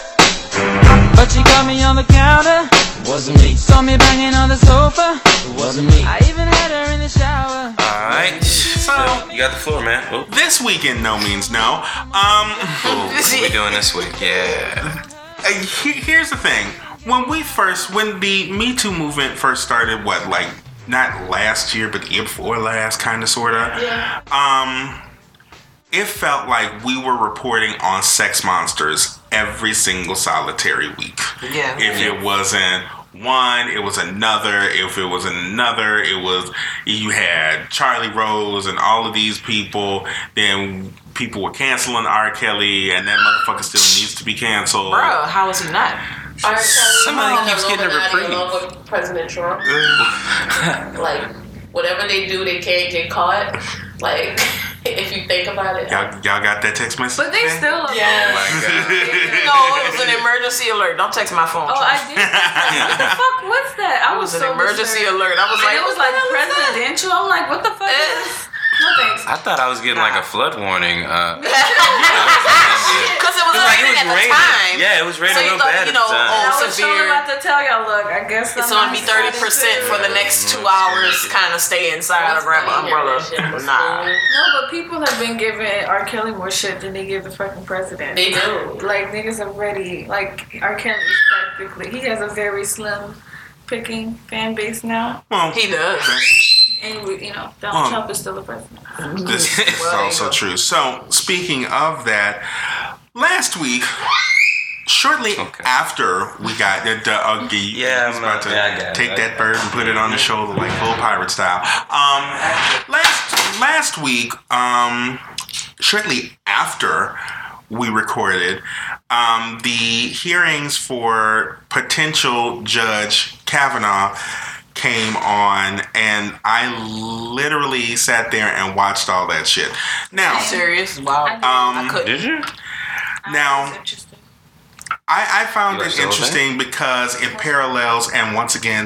[SPEAKER 6] But she got me on the counter. Wasn't me. Saw me banging on the sofa. Wasn't me. I even had her in the shower.
[SPEAKER 1] All right. So you got the floor, man. Oh,
[SPEAKER 2] This weekend, no means no. Um,
[SPEAKER 1] what are we doing this week? Yeah.
[SPEAKER 2] here's the thing. When we first, when the Me Too movement first started, what, like, not last year, but the year before last, kind of, sort of.
[SPEAKER 3] Yeah.
[SPEAKER 2] Um, it felt like we were reporting on sex monsters every single solitary week.
[SPEAKER 5] Yeah.
[SPEAKER 2] If it wasn't one, it was another. If it was another, it was you had Charlie Rose and all of these people. Then people were canceling R. Kelly, and that motherfucker still needs to be canceled.
[SPEAKER 5] Bruh, how is he not?
[SPEAKER 3] R. Kelly
[SPEAKER 1] Somebody keeps getting a reprieve.
[SPEAKER 3] along with President Trump. like whatever they do, they can't get caught. Like if you think about it.
[SPEAKER 2] Y'all, y'all got that text message?
[SPEAKER 4] But they
[SPEAKER 2] today?
[SPEAKER 4] still alone.
[SPEAKER 3] Yeah.
[SPEAKER 1] my God.
[SPEAKER 5] No, it was an emergency alert. Don't text my phone.
[SPEAKER 4] Oh, I did. what the fuck was that? I
[SPEAKER 5] It
[SPEAKER 4] was,
[SPEAKER 5] was an
[SPEAKER 4] so
[SPEAKER 5] emergency
[SPEAKER 4] disturbed.
[SPEAKER 5] alert. I was
[SPEAKER 4] And
[SPEAKER 5] like,
[SPEAKER 4] it was like presidential. I'm like, what the fuck? is this? No thanks.
[SPEAKER 1] I thought I was getting like a flood warning. Uh,
[SPEAKER 5] because it was
[SPEAKER 1] It like it
[SPEAKER 5] raining
[SPEAKER 1] was
[SPEAKER 5] at the
[SPEAKER 1] raining.
[SPEAKER 5] time.
[SPEAKER 1] Yeah, it was raining
[SPEAKER 5] So you
[SPEAKER 1] real
[SPEAKER 5] thought,
[SPEAKER 1] bad
[SPEAKER 5] you
[SPEAKER 1] at
[SPEAKER 5] know,
[SPEAKER 1] the time.
[SPEAKER 5] oh,
[SPEAKER 4] And I was
[SPEAKER 5] severe.
[SPEAKER 4] about to tell y'all, look, I guess
[SPEAKER 5] It's
[SPEAKER 4] I'm
[SPEAKER 5] gonna be thirty percent for the next two hours. Kind of stay inside or grab an umbrella. Nah.
[SPEAKER 4] No, but people have been giving R. Kelly more shit than they give the fucking president.
[SPEAKER 3] They do.
[SPEAKER 4] Like niggas are ready. Like R. Kelly is practically he has a very slim picking fan base now,
[SPEAKER 2] Well,
[SPEAKER 5] He does.
[SPEAKER 4] And we, you know Donald
[SPEAKER 2] Well,
[SPEAKER 4] Trump is still the president.
[SPEAKER 2] This is
[SPEAKER 5] Well,
[SPEAKER 2] also true. So, speaking of that, last week, shortly
[SPEAKER 1] Okay.
[SPEAKER 2] after we got the, the okay,
[SPEAKER 1] Yeah,
[SPEAKER 2] he's
[SPEAKER 1] I'm
[SPEAKER 2] about
[SPEAKER 1] not-
[SPEAKER 2] to
[SPEAKER 1] yeah, I got it.
[SPEAKER 2] take that bird and put it on his shoulder like full pirate style. Um, last last week, um, shortly after we recorded, um, the hearings for potential Judge Kavanaugh came on, and I literally sat there and watched all that shit. Now,
[SPEAKER 5] Serious? Wow.
[SPEAKER 2] um,
[SPEAKER 5] I couldn't.
[SPEAKER 1] Did you?
[SPEAKER 2] Now- I, I found
[SPEAKER 1] You
[SPEAKER 2] it
[SPEAKER 1] watched the
[SPEAKER 2] interesting because it parallels, and once again,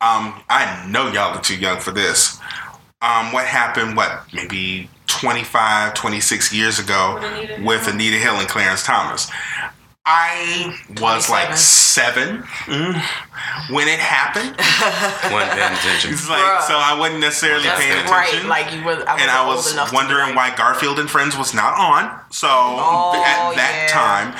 [SPEAKER 2] um, I know y'all are too young for this. Um, what happened, what, maybe 25, 26 years ago
[SPEAKER 4] With Anita Hill.
[SPEAKER 2] with Anita Hill and Clarence Thomas. I was like seven mm, when it happened.
[SPEAKER 1] Wasn't paying attention.
[SPEAKER 2] Like, so I wasn't necessarily
[SPEAKER 5] That's
[SPEAKER 2] paying
[SPEAKER 5] right.
[SPEAKER 2] attention.
[SPEAKER 5] Like you were. I
[SPEAKER 2] and I was wondering
[SPEAKER 5] like,
[SPEAKER 2] why Garfield and Friends was not on. So
[SPEAKER 5] Oh,
[SPEAKER 2] at that
[SPEAKER 5] yeah.
[SPEAKER 2] time,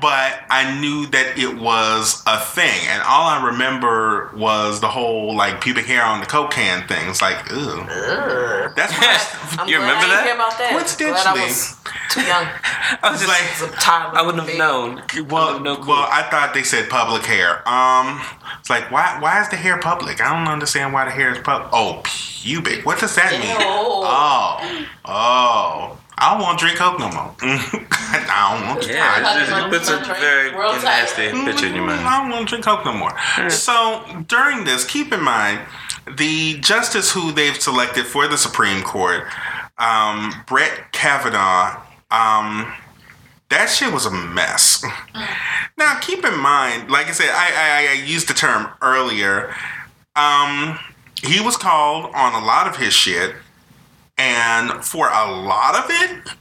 [SPEAKER 2] but I knew that it was a thing, and all I remember was the whole like pubic hair on the coke can thing. It's like, ooh,
[SPEAKER 5] Ugh.
[SPEAKER 2] that's what I,
[SPEAKER 5] I'm
[SPEAKER 1] You
[SPEAKER 5] glad
[SPEAKER 1] remember
[SPEAKER 5] I didn't
[SPEAKER 1] that?
[SPEAKER 5] Hear about that.
[SPEAKER 2] Coincidentally.
[SPEAKER 5] Glad I was too young.
[SPEAKER 1] I was
[SPEAKER 2] was
[SPEAKER 1] just
[SPEAKER 2] like,
[SPEAKER 5] As a toddler.
[SPEAKER 1] I wouldn't have known.
[SPEAKER 2] well,
[SPEAKER 1] no clue.
[SPEAKER 2] well, I thought they said public hair. Um, it's like, why, why is the hair public? I don't understand why the hair is public. Oh, pubic. What does that mean? Oh, oh. I don't want to drink Coke no more. I don't want to.
[SPEAKER 1] Yeah, it just puts a
[SPEAKER 3] drink
[SPEAKER 1] very nasty picture in your
[SPEAKER 2] Mm,
[SPEAKER 1] mind.
[SPEAKER 2] I don't want to drink Coke no more. So during this, keep in mind the justice who they've selected for the Supreme Court, um, Brett Kavanaugh. Um, that shit was a mess. Now, keep in mind, like I said, I, I, I used the term earlier. Um, he was called on a lot of his shit, and for a lot of it,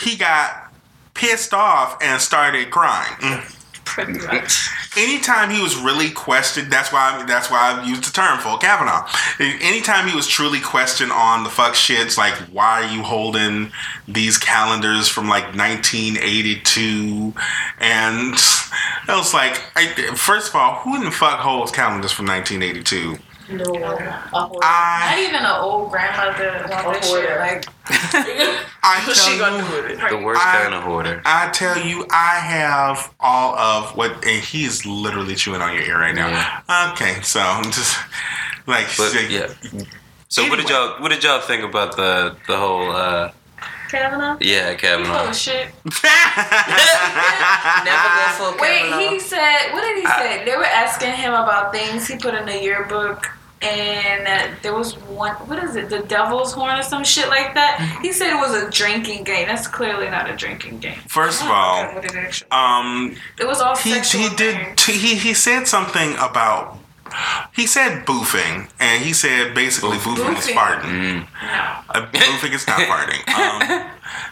[SPEAKER 2] he got pissed off and started crying.
[SPEAKER 4] Pretty much.
[SPEAKER 2] Anytime he was really questioned, that's why that's why I used the term full Kavanaugh. Anytime he was truly questioned on the fuck shits, like why are you holding these calendars from like 1982, and I was like, I, first of all, who in the fuck holds calendars from 1982?
[SPEAKER 3] No. A whole-
[SPEAKER 2] I
[SPEAKER 4] Not even an old grandmother want that shit.
[SPEAKER 3] hoarder.
[SPEAKER 4] Like
[SPEAKER 2] I
[SPEAKER 5] What's she
[SPEAKER 2] tell
[SPEAKER 5] gonna
[SPEAKER 2] you,
[SPEAKER 5] do with it?
[SPEAKER 1] The worst
[SPEAKER 2] I-
[SPEAKER 1] kind of hoarder.
[SPEAKER 2] I tell you, I have all of what, and he is literally chewing on your ear right now. Okay, so I'm just like,
[SPEAKER 1] But yeah. So what did
[SPEAKER 2] Anyway.
[SPEAKER 1] y'all what did y'all think about the the whole uh
[SPEAKER 4] Kavanaugh.
[SPEAKER 1] yeah
[SPEAKER 4] He full
[SPEAKER 1] Kavanaugh?
[SPEAKER 4] of shit.
[SPEAKER 5] Never go full
[SPEAKER 4] Wait,
[SPEAKER 5] Kavanaugh.
[SPEAKER 4] he said, what did he say? They were asking him about things he put in the yearbook, and there was one, what is it, the devil's horn or some shit like that? He said it was a drinking game. That's clearly not a drinking game.
[SPEAKER 2] First of all,
[SPEAKER 4] know what it
[SPEAKER 2] um,
[SPEAKER 4] it was all
[SPEAKER 2] he he did he he said something about he said boofing, and he said basically boofing, is
[SPEAKER 4] Boofing.
[SPEAKER 2] farting.
[SPEAKER 1] Mm.
[SPEAKER 2] Uh, boofing is not farting. Um,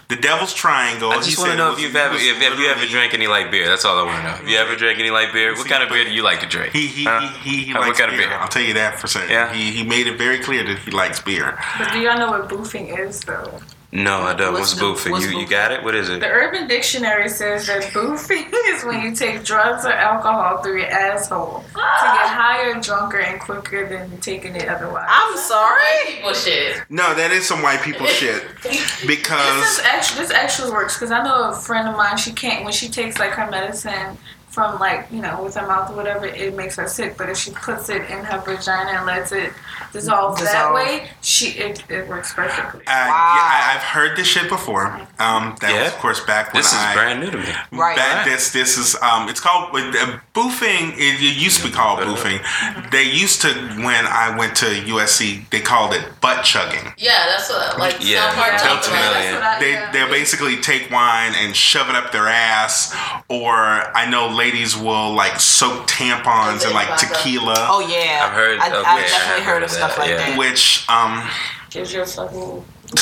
[SPEAKER 2] the devil's triangle.
[SPEAKER 1] I
[SPEAKER 2] he
[SPEAKER 1] just want
[SPEAKER 2] said
[SPEAKER 1] to know
[SPEAKER 2] was-
[SPEAKER 1] if you've ever if, if you ever drank any light beer. That's all I want to know. Have you ever drank any light beer? What
[SPEAKER 2] See,
[SPEAKER 1] kind of beer do you like to drink?
[SPEAKER 2] He he,
[SPEAKER 1] Huh?
[SPEAKER 2] he, he, he
[SPEAKER 1] What
[SPEAKER 2] likes
[SPEAKER 1] kind of
[SPEAKER 2] beer.
[SPEAKER 1] beer?
[SPEAKER 2] I'll tell you that for certain.
[SPEAKER 1] Yeah.
[SPEAKER 2] He he made it very clear that he likes beer.
[SPEAKER 4] But do y'all know what boofing is, though?
[SPEAKER 1] No, I don't.
[SPEAKER 5] What's
[SPEAKER 1] What's,
[SPEAKER 5] the-
[SPEAKER 1] boofing?
[SPEAKER 5] what's
[SPEAKER 1] you you got it? What is it?
[SPEAKER 4] The Urban Dictionary says that boofing is when you take drugs or alcohol through your asshole to get ah. higher, drunker, and quicker than taking it otherwise.
[SPEAKER 5] I'm sorry.
[SPEAKER 3] People shit.
[SPEAKER 2] No, that is some white people shit.
[SPEAKER 4] This
[SPEAKER 2] Because
[SPEAKER 4] is actually this actually works because I know a friend of mine. She can't when she takes like her medicine from like you know with her mouth or whatever, it makes her sick. But if she puts it in her vagina and lets it dissolve, that way, she it, it works perfectly.
[SPEAKER 2] Uh, yeah, I, I've heard this shit before. Um, that was,
[SPEAKER 1] Yeah?
[SPEAKER 2] of course, back when
[SPEAKER 1] This is
[SPEAKER 2] I.
[SPEAKER 1] brand new to me.
[SPEAKER 5] Right.
[SPEAKER 2] That, this this is um it's called uh, boofing. It, it used to be called boofing. They used to when I went to USC. They called it butt chugging.
[SPEAKER 3] Yeah, that's what like
[SPEAKER 1] Yeah,
[SPEAKER 3] South Park
[SPEAKER 1] that's
[SPEAKER 3] about.
[SPEAKER 4] what I,
[SPEAKER 2] They
[SPEAKER 4] yeah.
[SPEAKER 2] they basically take wine and shove it up their ass, or I know ladies will like soak tampons in like tequila,
[SPEAKER 5] Oh yeah.
[SPEAKER 1] I've heard-
[SPEAKER 5] I,
[SPEAKER 1] okay,
[SPEAKER 5] I've
[SPEAKER 1] I
[SPEAKER 5] definitely heard
[SPEAKER 1] heard
[SPEAKER 5] of
[SPEAKER 1] of
[SPEAKER 5] stuff
[SPEAKER 1] that,
[SPEAKER 5] like
[SPEAKER 1] yeah.
[SPEAKER 5] that.
[SPEAKER 2] which um
[SPEAKER 3] Gives you a fucking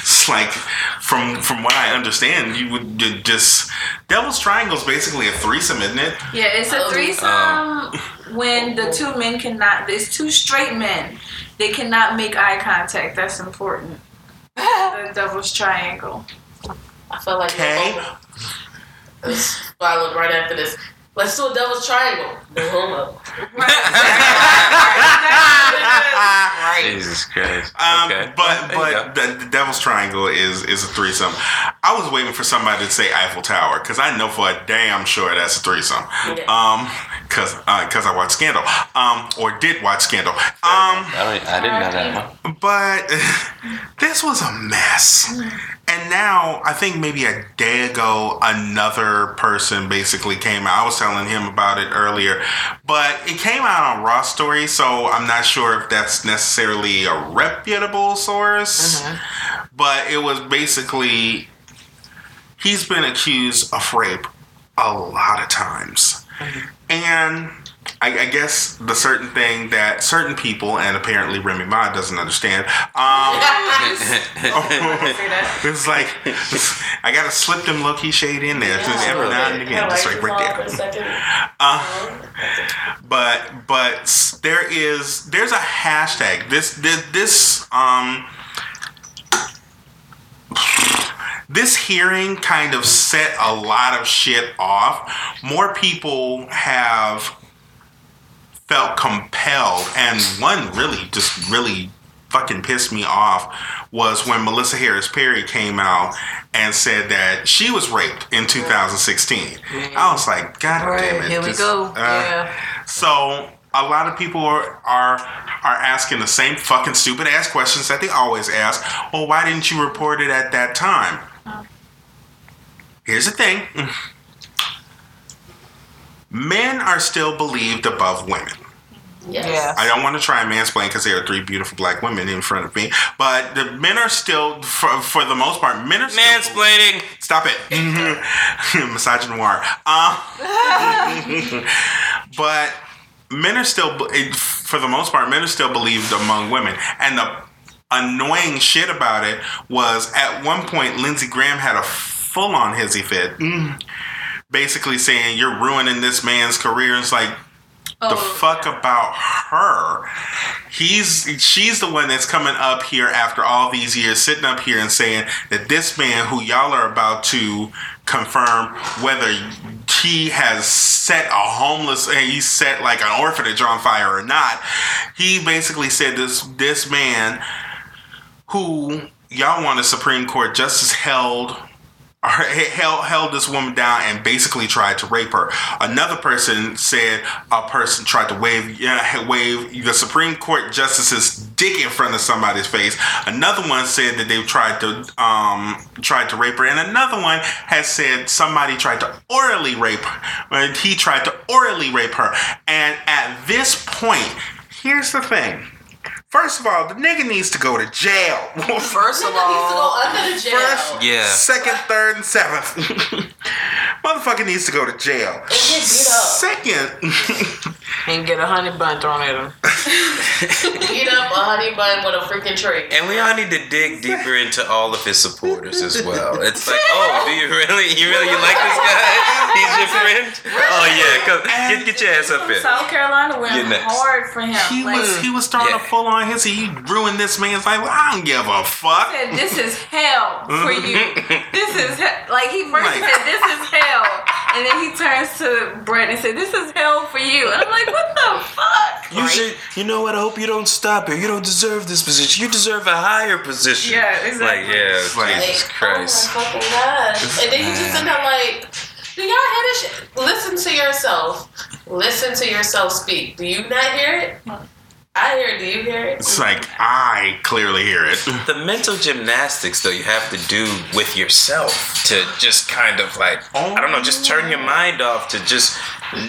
[SPEAKER 2] it's like from from what I understand, you would you just Devil's Triangle is basically a threesome, isn't it?
[SPEAKER 4] Yeah, it's a
[SPEAKER 3] Oh.
[SPEAKER 4] threesome when the two men cannot. There's two straight men. They cannot make eye contact. That's important. the devil's triangle.
[SPEAKER 3] I felt like
[SPEAKER 2] Okay.
[SPEAKER 3] no homo. It's followed right after this. Let's do a devil's triangle. No homo.
[SPEAKER 5] right.
[SPEAKER 1] Jesus Christ.
[SPEAKER 2] Um,
[SPEAKER 1] okay.
[SPEAKER 2] But but the, the Devil's Triangle is is a threesome. I was waiting for somebody to say Eiffel Tower because I know for a damn sure that's a threesome.
[SPEAKER 3] Yeah.
[SPEAKER 2] Um, because because I watched Scandal. Um, or did watch Scandal. Um,
[SPEAKER 1] I, I didn't know that one.
[SPEAKER 2] but this was a mess. And now I think maybe a day ago another person basically came out. I was telling him about it earlier, but it came out on Raw Story, so I'm not sure if that's necessarily a reputable source. Mm-hmm. But it was basically he's been accused of rape a lot of times. Mm-hmm. And I, I guess the certain thing that certain people, and apparently Remy Ma doesn't understand, um, it's like I gotta slip them low key shade in there just every now and again, just like right there. Uh, but but there is there's a hashtag. This this this um this hearing kind of set a lot of shit off. More people have felt compelled, and one really just really fucking pissed me off was when Melissa Harris Perry came out and said that she was raped in 2016. I was like, God
[SPEAKER 5] Right,
[SPEAKER 2] damn it!
[SPEAKER 5] here we
[SPEAKER 2] this-
[SPEAKER 5] go.
[SPEAKER 2] uh,
[SPEAKER 5] yeah.
[SPEAKER 2] so a lot of people are, are are asking the same fucking stupid ass questions that they always ask. Well, why didn't you report it at that time? Here's the thing. Men are still believed above women.
[SPEAKER 3] Yes.
[SPEAKER 5] Yeah.
[SPEAKER 2] I don't want to try and mansplain because there are three beautiful black women in front of me, but the men are still, for, for the most part, men are still
[SPEAKER 1] Mansplaining.
[SPEAKER 2] Stop it. Misogynoir. Um, but men are still, for the most part, men are still believed among women. And the annoying shit about it was at one point, Lindsey Graham had a full on hissy fit. Mm. Basically saying, You're ruining this man's career. It's like, the
[SPEAKER 4] Oh,
[SPEAKER 2] fuck about her? He's she's the one that's coming up here after all these years, sitting up here and saying that this man, who y'all are about to confirm whether he has set a homeless, and he set like an orphanage on fire or not, he basically said this this man who y'all want a Supreme Court justice held held, held this woman down and basically tried to rape her. Another person said a person tried to wave yeah, wave the Supreme Court justice's dick in front of somebody's face. Another one said that they tried to um tried to rape her, and another one has said somebody tried to orally rape her. And he tried to orally rape her. And at this point, here's the thing. First of all, the nigga needs to go to jail.
[SPEAKER 5] First of
[SPEAKER 3] Needs to go
[SPEAKER 5] all,
[SPEAKER 3] under the jail.
[SPEAKER 2] First,
[SPEAKER 1] Yeah.
[SPEAKER 2] second, third, and seventh. Motherfucker needs to go to jail.
[SPEAKER 3] And get beat up.
[SPEAKER 2] Second,
[SPEAKER 5] And get a honey bun thrown at him.
[SPEAKER 3] Beat up a honey bun with a freaking tree.
[SPEAKER 1] And we all need to dig deeper into all of his supporters as well. It's like, oh, do you really, you really, you like this guy? He's your friend? Oh yeah, come get, get your ass up here.
[SPEAKER 4] South Carolina went
[SPEAKER 1] You're next.
[SPEAKER 4] hard for him.
[SPEAKER 2] he
[SPEAKER 4] like,
[SPEAKER 2] was he was throwing
[SPEAKER 1] Yeah.
[SPEAKER 2] a full on hissy. He ruined this man's life. I don't give a fuck.
[SPEAKER 4] said, "This is hell for you. this is he-. like he first
[SPEAKER 2] Like-
[SPEAKER 4] said, "This is hell," and then he turns to Brett and said, "This is hell for you." And I'm like, "What the fuck?"
[SPEAKER 1] You should, you know what? I hope you don't stop it. You don't deserve this position. You deserve a higher position.
[SPEAKER 4] Yeah, exactly.
[SPEAKER 1] Like, yeah,
[SPEAKER 2] Like,
[SPEAKER 1] Jesus Christ.
[SPEAKER 3] Oh my fucking gosh. And then he just in there like, do y'all hear this shit? Listen to yourself. Listen to yourself speak. Do you not hear it? I hear it. Do you hear it?
[SPEAKER 2] It's like I clearly hear it.
[SPEAKER 1] The mental gymnastics, though, you have to do with yourself to just kind of like, I don't know, just turn your mind off to just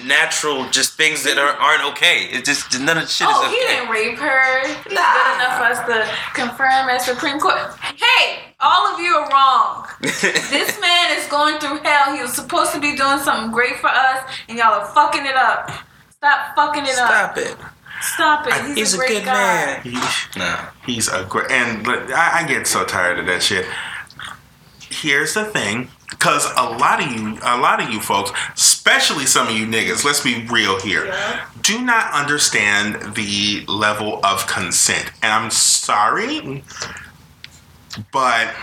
[SPEAKER 1] natural, just things that are, aren't okay. It just, none of the shit
[SPEAKER 4] Oh,
[SPEAKER 1] is okay.
[SPEAKER 4] he didn't rape her. He's good enough for us to confirm at Supreme Court. Hey, all of you are wrong. this man is going through hell. He was supposed to be doing something great for us, and y'all are fucking it up. Stop fucking it
[SPEAKER 1] Stop
[SPEAKER 4] up.
[SPEAKER 1] Stop it.
[SPEAKER 4] Stop it. He's,
[SPEAKER 1] He's
[SPEAKER 4] a
[SPEAKER 1] a good
[SPEAKER 4] guy.
[SPEAKER 1] man.
[SPEAKER 2] He-
[SPEAKER 1] No.
[SPEAKER 2] He's a great, and but I, I get so tired of that shit. Here's the thing, because a lot of you, a lot of you folks, especially some of you niggas, let's be real here, do not understand the level of consent. And I'm sorry, but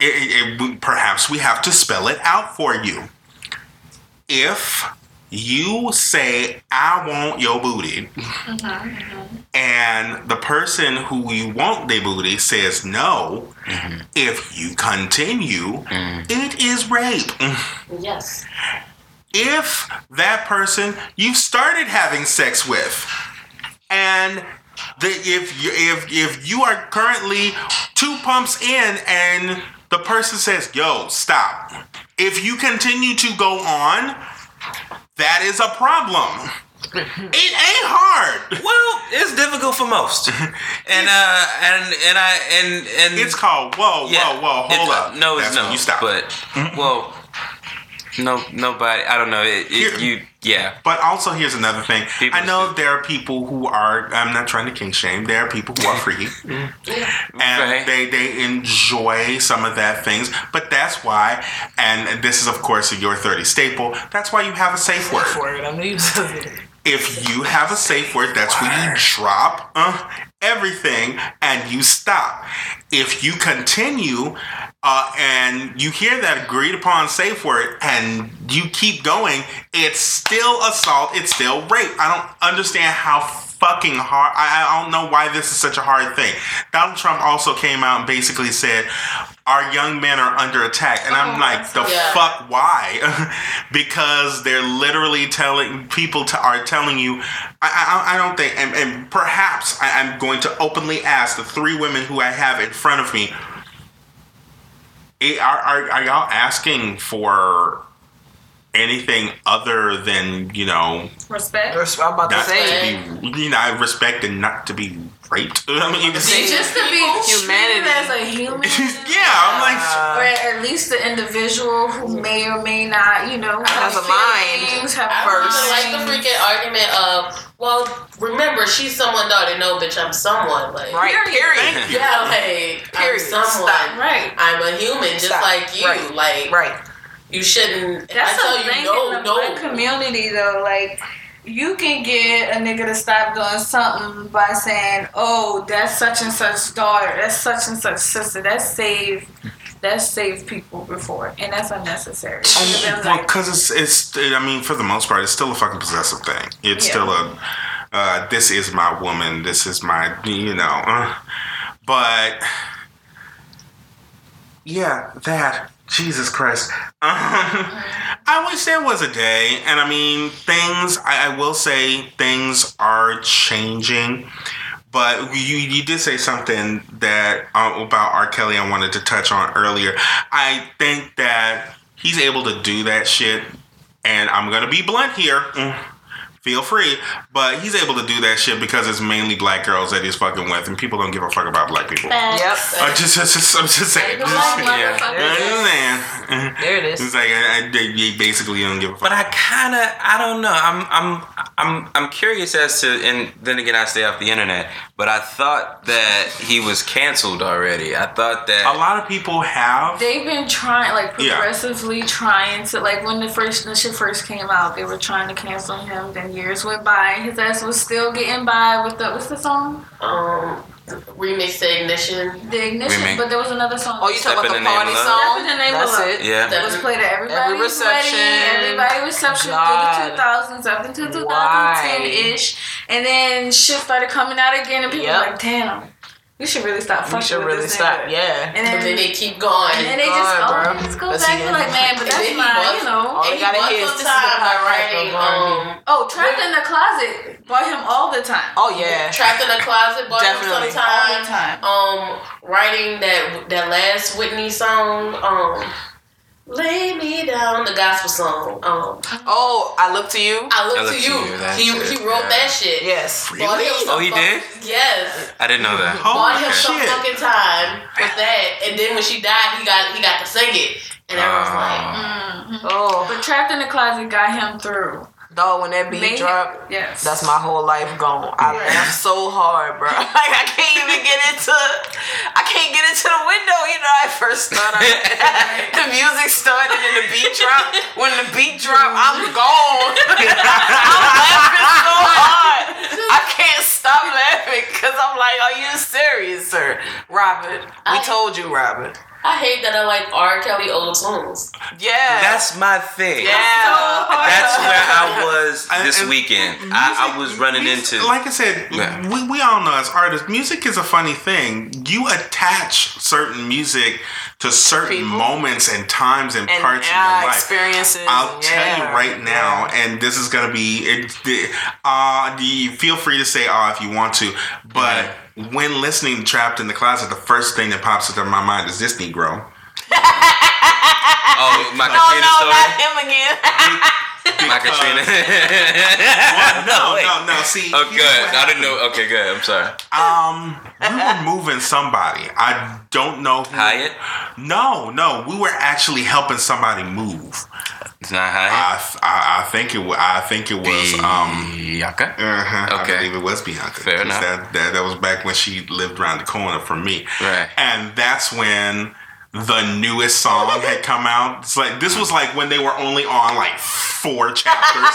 [SPEAKER 2] it, it, it, perhaps we have to spell it out for you. If you say, "I want your booty," mm-hmm, and the person who you want their booty says no, mm-hmm. if you continue, mm. it is rape.
[SPEAKER 3] Yes.
[SPEAKER 2] If that person you've started having sex with, and the, if you if if you are currently two pumps in and the person says, "Yo, stop," if you continue to go on, that is a problem. It ain't hard.
[SPEAKER 1] Well, it's difficult for most, and uh, and and I and and
[SPEAKER 2] It's called whoa,
[SPEAKER 1] yeah,
[SPEAKER 2] whoa, whoa, hold
[SPEAKER 1] it-
[SPEAKER 2] up.
[SPEAKER 1] No, it's no.
[SPEAKER 2] you stop.
[SPEAKER 1] But well, no, nobody. I don't know. It, it,
[SPEAKER 2] Here-
[SPEAKER 1] you, yeah.
[SPEAKER 2] But also, here's another thing.
[SPEAKER 1] People
[SPEAKER 2] I know
[SPEAKER 1] should-
[SPEAKER 2] there are people who are. I'm not trying to king shame. There are people who are freaky, mm-hmm. and
[SPEAKER 1] Right.
[SPEAKER 2] they they enjoy some of that things. But that's why, and this is of course a your thirty staple. That's why you have a safe word.
[SPEAKER 5] Word, I knew you said it.
[SPEAKER 2] If you have a safe word, that's when you drop uh, everything and you stop. If you continue uh, and you hear that agreed upon safe word and you keep going, it's still assault, it's still rape. I don't understand how fucking hard, I, I don't know why this is such a hard thing. Donald Trump also came out and basically said, our young men are under attack. And I'm oh, like, the
[SPEAKER 3] Yeah.
[SPEAKER 2] fuck why? because they're literally telling people to are telling you. I I, I don't think, and, and perhaps I, I'm going to openly ask the three women who I have in front of me. Are, are, are y'all asking for anything other than you know
[SPEAKER 4] Respect.
[SPEAKER 5] I'm about to
[SPEAKER 2] not
[SPEAKER 5] say.
[SPEAKER 2] to be you know respect and not to be raped? I mean, it's-
[SPEAKER 5] See,
[SPEAKER 4] Just to be
[SPEAKER 5] Humanity.
[SPEAKER 4] treated as a human.
[SPEAKER 2] yeah, I'm like.
[SPEAKER 4] Uh, or at least the individual who may or may not, you know,
[SPEAKER 5] Has
[SPEAKER 4] have
[SPEAKER 5] a mind
[SPEAKER 4] feelings, have
[SPEAKER 3] I don't like the freaking argument of, well, remember, she's someone, daughter. No, bitch, I'm someone. Like,
[SPEAKER 5] Right, period.
[SPEAKER 2] Thank you.
[SPEAKER 3] Yeah, like,
[SPEAKER 5] Period.
[SPEAKER 3] I'm someone.
[SPEAKER 5] Stop.
[SPEAKER 4] Right.
[SPEAKER 3] I'm a human, just
[SPEAKER 5] Stop.
[SPEAKER 3] like you.
[SPEAKER 5] Right.
[SPEAKER 3] Like,
[SPEAKER 5] Right.
[SPEAKER 3] You shouldn't.
[SPEAKER 4] That's
[SPEAKER 3] I tell
[SPEAKER 4] the
[SPEAKER 3] you,
[SPEAKER 4] thing
[SPEAKER 3] no,
[SPEAKER 4] in the
[SPEAKER 3] no.
[SPEAKER 4] black community though, like you can get a nigga to stop doing something by saying, "Oh, that's such and such daughter, that's such and such sister." That saved. That saved people before, and that's unnecessary. And then,
[SPEAKER 2] Well,
[SPEAKER 4] like,
[SPEAKER 2] because it's it's. I mean, for the most part, it's still a fucking possessive thing. It's
[SPEAKER 4] Yeah.
[SPEAKER 2] still a. Uh, this is my woman. This is my. You know. Uh, but. Yeah, that. Jesus Christ. Um, I wish there was a day, and I mean, things. I, I will say things are changing. But you you did say something that uh, about R. Kelly I wanted to touch on earlier. I think that he's able to do that shit, and I'm gonna be blunt here. Mm. Feel free. But he's able to do that shit because it's mainly black girls that he's fucking with, and people don't give a fuck about black people.
[SPEAKER 5] Yep.
[SPEAKER 2] I'm just, just, just, I'm just saying.
[SPEAKER 4] Black
[SPEAKER 1] Yeah.
[SPEAKER 4] motherfuckers.
[SPEAKER 2] Man.
[SPEAKER 5] There it is.
[SPEAKER 2] It's like I, I, they basically don't give a fuck.
[SPEAKER 1] But I kind of, I don't know. I'm, I'm, I'm, I'm curious as to, and then again, I stay off the internet. But I thought that he was canceled already. I thought that.
[SPEAKER 2] a lot of people have.
[SPEAKER 4] They've been trying, like
[SPEAKER 2] Yeah.
[SPEAKER 4] progressively trying to, like when the first the shit first came out, they were trying to cancel him. Then years went by, his ass was still getting by with the what's the song?
[SPEAKER 3] Um, remix the ignition.
[SPEAKER 4] The ignition.
[SPEAKER 1] Remake.
[SPEAKER 4] But there was another song.
[SPEAKER 5] Oh, you
[SPEAKER 1] Step
[SPEAKER 5] talking about
[SPEAKER 1] the
[SPEAKER 5] the party song?
[SPEAKER 4] Step in the Name of
[SPEAKER 5] That's
[SPEAKER 4] Love.
[SPEAKER 5] it.
[SPEAKER 1] yeah.
[SPEAKER 4] That was played at everybody's
[SPEAKER 5] Every reception.
[SPEAKER 4] wedding, everybody reception
[SPEAKER 5] God.
[SPEAKER 4] through the 2000s, up until 2010 ish, and then shit started coming out again, and people
[SPEAKER 5] Yep.
[SPEAKER 4] were like, "Damn, we should really stop
[SPEAKER 5] We should
[SPEAKER 4] with
[SPEAKER 5] really
[SPEAKER 4] this
[SPEAKER 5] stop. Yeah.
[SPEAKER 4] And
[SPEAKER 3] But then
[SPEAKER 4] then,
[SPEAKER 3] they keep going.
[SPEAKER 4] and then they just oh,
[SPEAKER 5] bro.
[SPEAKER 4] let's go
[SPEAKER 5] But
[SPEAKER 4] back.
[SPEAKER 5] see,
[SPEAKER 4] like, man, but that's my,
[SPEAKER 3] was-
[SPEAKER 4] you know.
[SPEAKER 5] All
[SPEAKER 3] and
[SPEAKER 5] you
[SPEAKER 3] he
[SPEAKER 5] gotta
[SPEAKER 3] was
[SPEAKER 5] hear is
[SPEAKER 3] on
[SPEAKER 5] this is the
[SPEAKER 3] time by
[SPEAKER 5] Pied
[SPEAKER 3] writing
[SPEAKER 5] Piper of R&B.
[SPEAKER 3] um,
[SPEAKER 4] Oh, trapped in the closet bought him all the time.
[SPEAKER 5] Oh yeah.
[SPEAKER 3] Trapped in the Closet, bought him
[SPEAKER 5] Definitely.
[SPEAKER 3] sometime.
[SPEAKER 4] All the time.
[SPEAKER 3] Um, writing that that last Whitney song, um, "Lay Me Down," the gospel song. Um,
[SPEAKER 5] Oh, I look to you.
[SPEAKER 3] I look
[SPEAKER 1] I
[SPEAKER 3] to
[SPEAKER 1] Look to
[SPEAKER 3] you.
[SPEAKER 1] You,
[SPEAKER 3] he he wrote
[SPEAKER 1] yeah.
[SPEAKER 3] that shit.
[SPEAKER 5] Yes.
[SPEAKER 3] Bought him some
[SPEAKER 1] Oh, he
[SPEAKER 3] fuck-
[SPEAKER 1] did?
[SPEAKER 3] Yes.
[SPEAKER 1] I didn't know that.
[SPEAKER 3] Bought
[SPEAKER 2] Holy
[SPEAKER 3] him some
[SPEAKER 2] shit.
[SPEAKER 3] fucking time with that, and then when she died, he got he got to sing it, and I everyone's like,
[SPEAKER 1] Uh,
[SPEAKER 5] Oh,
[SPEAKER 4] But trapped in the closet got him through.
[SPEAKER 5] Dog, when that beat
[SPEAKER 4] Made him-
[SPEAKER 5] dropped,
[SPEAKER 4] Yes.
[SPEAKER 5] that's my whole life gone. I laughed so hard, bro. Like I can't even get into, I can't get into the window. You know, I first started, the music started and the beat dropped. When the beat dropped, I'm gone. I'm laughing so hard. I can't stop laughing because I'm like, are you serious, sir? Robert, we
[SPEAKER 3] I-
[SPEAKER 5] told you, Robert.
[SPEAKER 3] I hate that I like R. Kelly old songs.
[SPEAKER 5] Yeah.
[SPEAKER 1] That's my thing.
[SPEAKER 5] yeah.
[SPEAKER 1] That's where I was
[SPEAKER 2] And-
[SPEAKER 1] this
[SPEAKER 2] and
[SPEAKER 1] weekend. I, I was running
[SPEAKER 2] Music-
[SPEAKER 1] into.
[SPEAKER 2] like I said,
[SPEAKER 1] Yeah.
[SPEAKER 2] we, we all know as artists, music is a funny thing. You attach certain music to certain
[SPEAKER 5] People.
[SPEAKER 2] moments and times and,
[SPEAKER 5] and
[SPEAKER 2] parts
[SPEAKER 5] uh,
[SPEAKER 2] of your life.
[SPEAKER 5] experiences.
[SPEAKER 2] I'll tell you right now,
[SPEAKER 5] yeah.
[SPEAKER 2] and this is gonna be. It, the- uh, you feel free to say "ah" if you want to, but when listening to "Trapped in the Closet," the first thing that pops into my mind is this Negro.
[SPEAKER 1] oh, my
[SPEAKER 5] No,
[SPEAKER 1] Katrina
[SPEAKER 5] no,
[SPEAKER 1] story.
[SPEAKER 5] not him again.
[SPEAKER 1] My Katrina.
[SPEAKER 2] no, no, no. See,
[SPEAKER 1] Oh, good. I didn't know. Okay, good. I'm sorry.
[SPEAKER 2] Um, we were moving somebody. I don't know who.
[SPEAKER 1] Hyatt?
[SPEAKER 2] No, no, we were actually helping somebody move.
[SPEAKER 1] It's not Hyatt.
[SPEAKER 2] I, I, I think it. wa- I think it was. Um,
[SPEAKER 1] Bianca?
[SPEAKER 2] uh-huh,
[SPEAKER 1] Okay.
[SPEAKER 2] I believe it was Bianca.
[SPEAKER 1] Fair enough.
[SPEAKER 2] That, that that was back when she lived around the corner from me.
[SPEAKER 1] Right.
[SPEAKER 2] And that's when the newest song had come out. It's like this was like when they were only on like four chapters.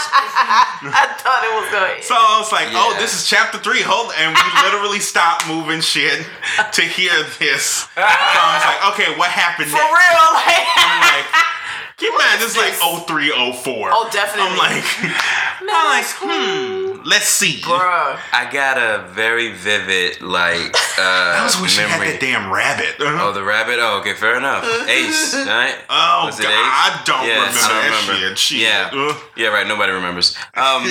[SPEAKER 5] I thought it was going.
[SPEAKER 2] So I was like, oh, this is chapter three. Hold, and we literally stopped moving shit to hear this. So I was like, okay, what happened
[SPEAKER 5] For
[SPEAKER 2] next?
[SPEAKER 5] real, like.
[SPEAKER 2] I'm keep in mind, this is like 03, 04.
[SPEAKER 5] Oh, definitely.
[SPEAKER 2] I'm like, I'm like, hmm, let's see.
[SPEAKER 5] Bruh.
[SPEAKER 1] I got a very vivid, like, uh,
[SPEAKER 2] That was when she had
[SPEAKER 1] memory.
[SPEAKER 2] that damn rabbit.
[SPEAKER 1] Oh, the rabbit? Oh, okay, fair enough. Ace, right?
[SPEAKER 2] Oh,
[SPEAKER 1] Was it
[SPEAKER 2] God,
[SPEAKER 1] Ace?
[SPEAKER 2] I don't
[SPEAKER 1] Yeah,
[SPEAKER 2] remember
[SPEAKER 1] I don't
[SPEAKER 2] that
[SPEAKER 1] remember.
[SPEAKER 2] shit. Shit.
[SPEAKER 1] Yeah.
[SPEAKER 2] Ugh.
[SPEAKER 1] Yeah, right. Nobody remembers. Um,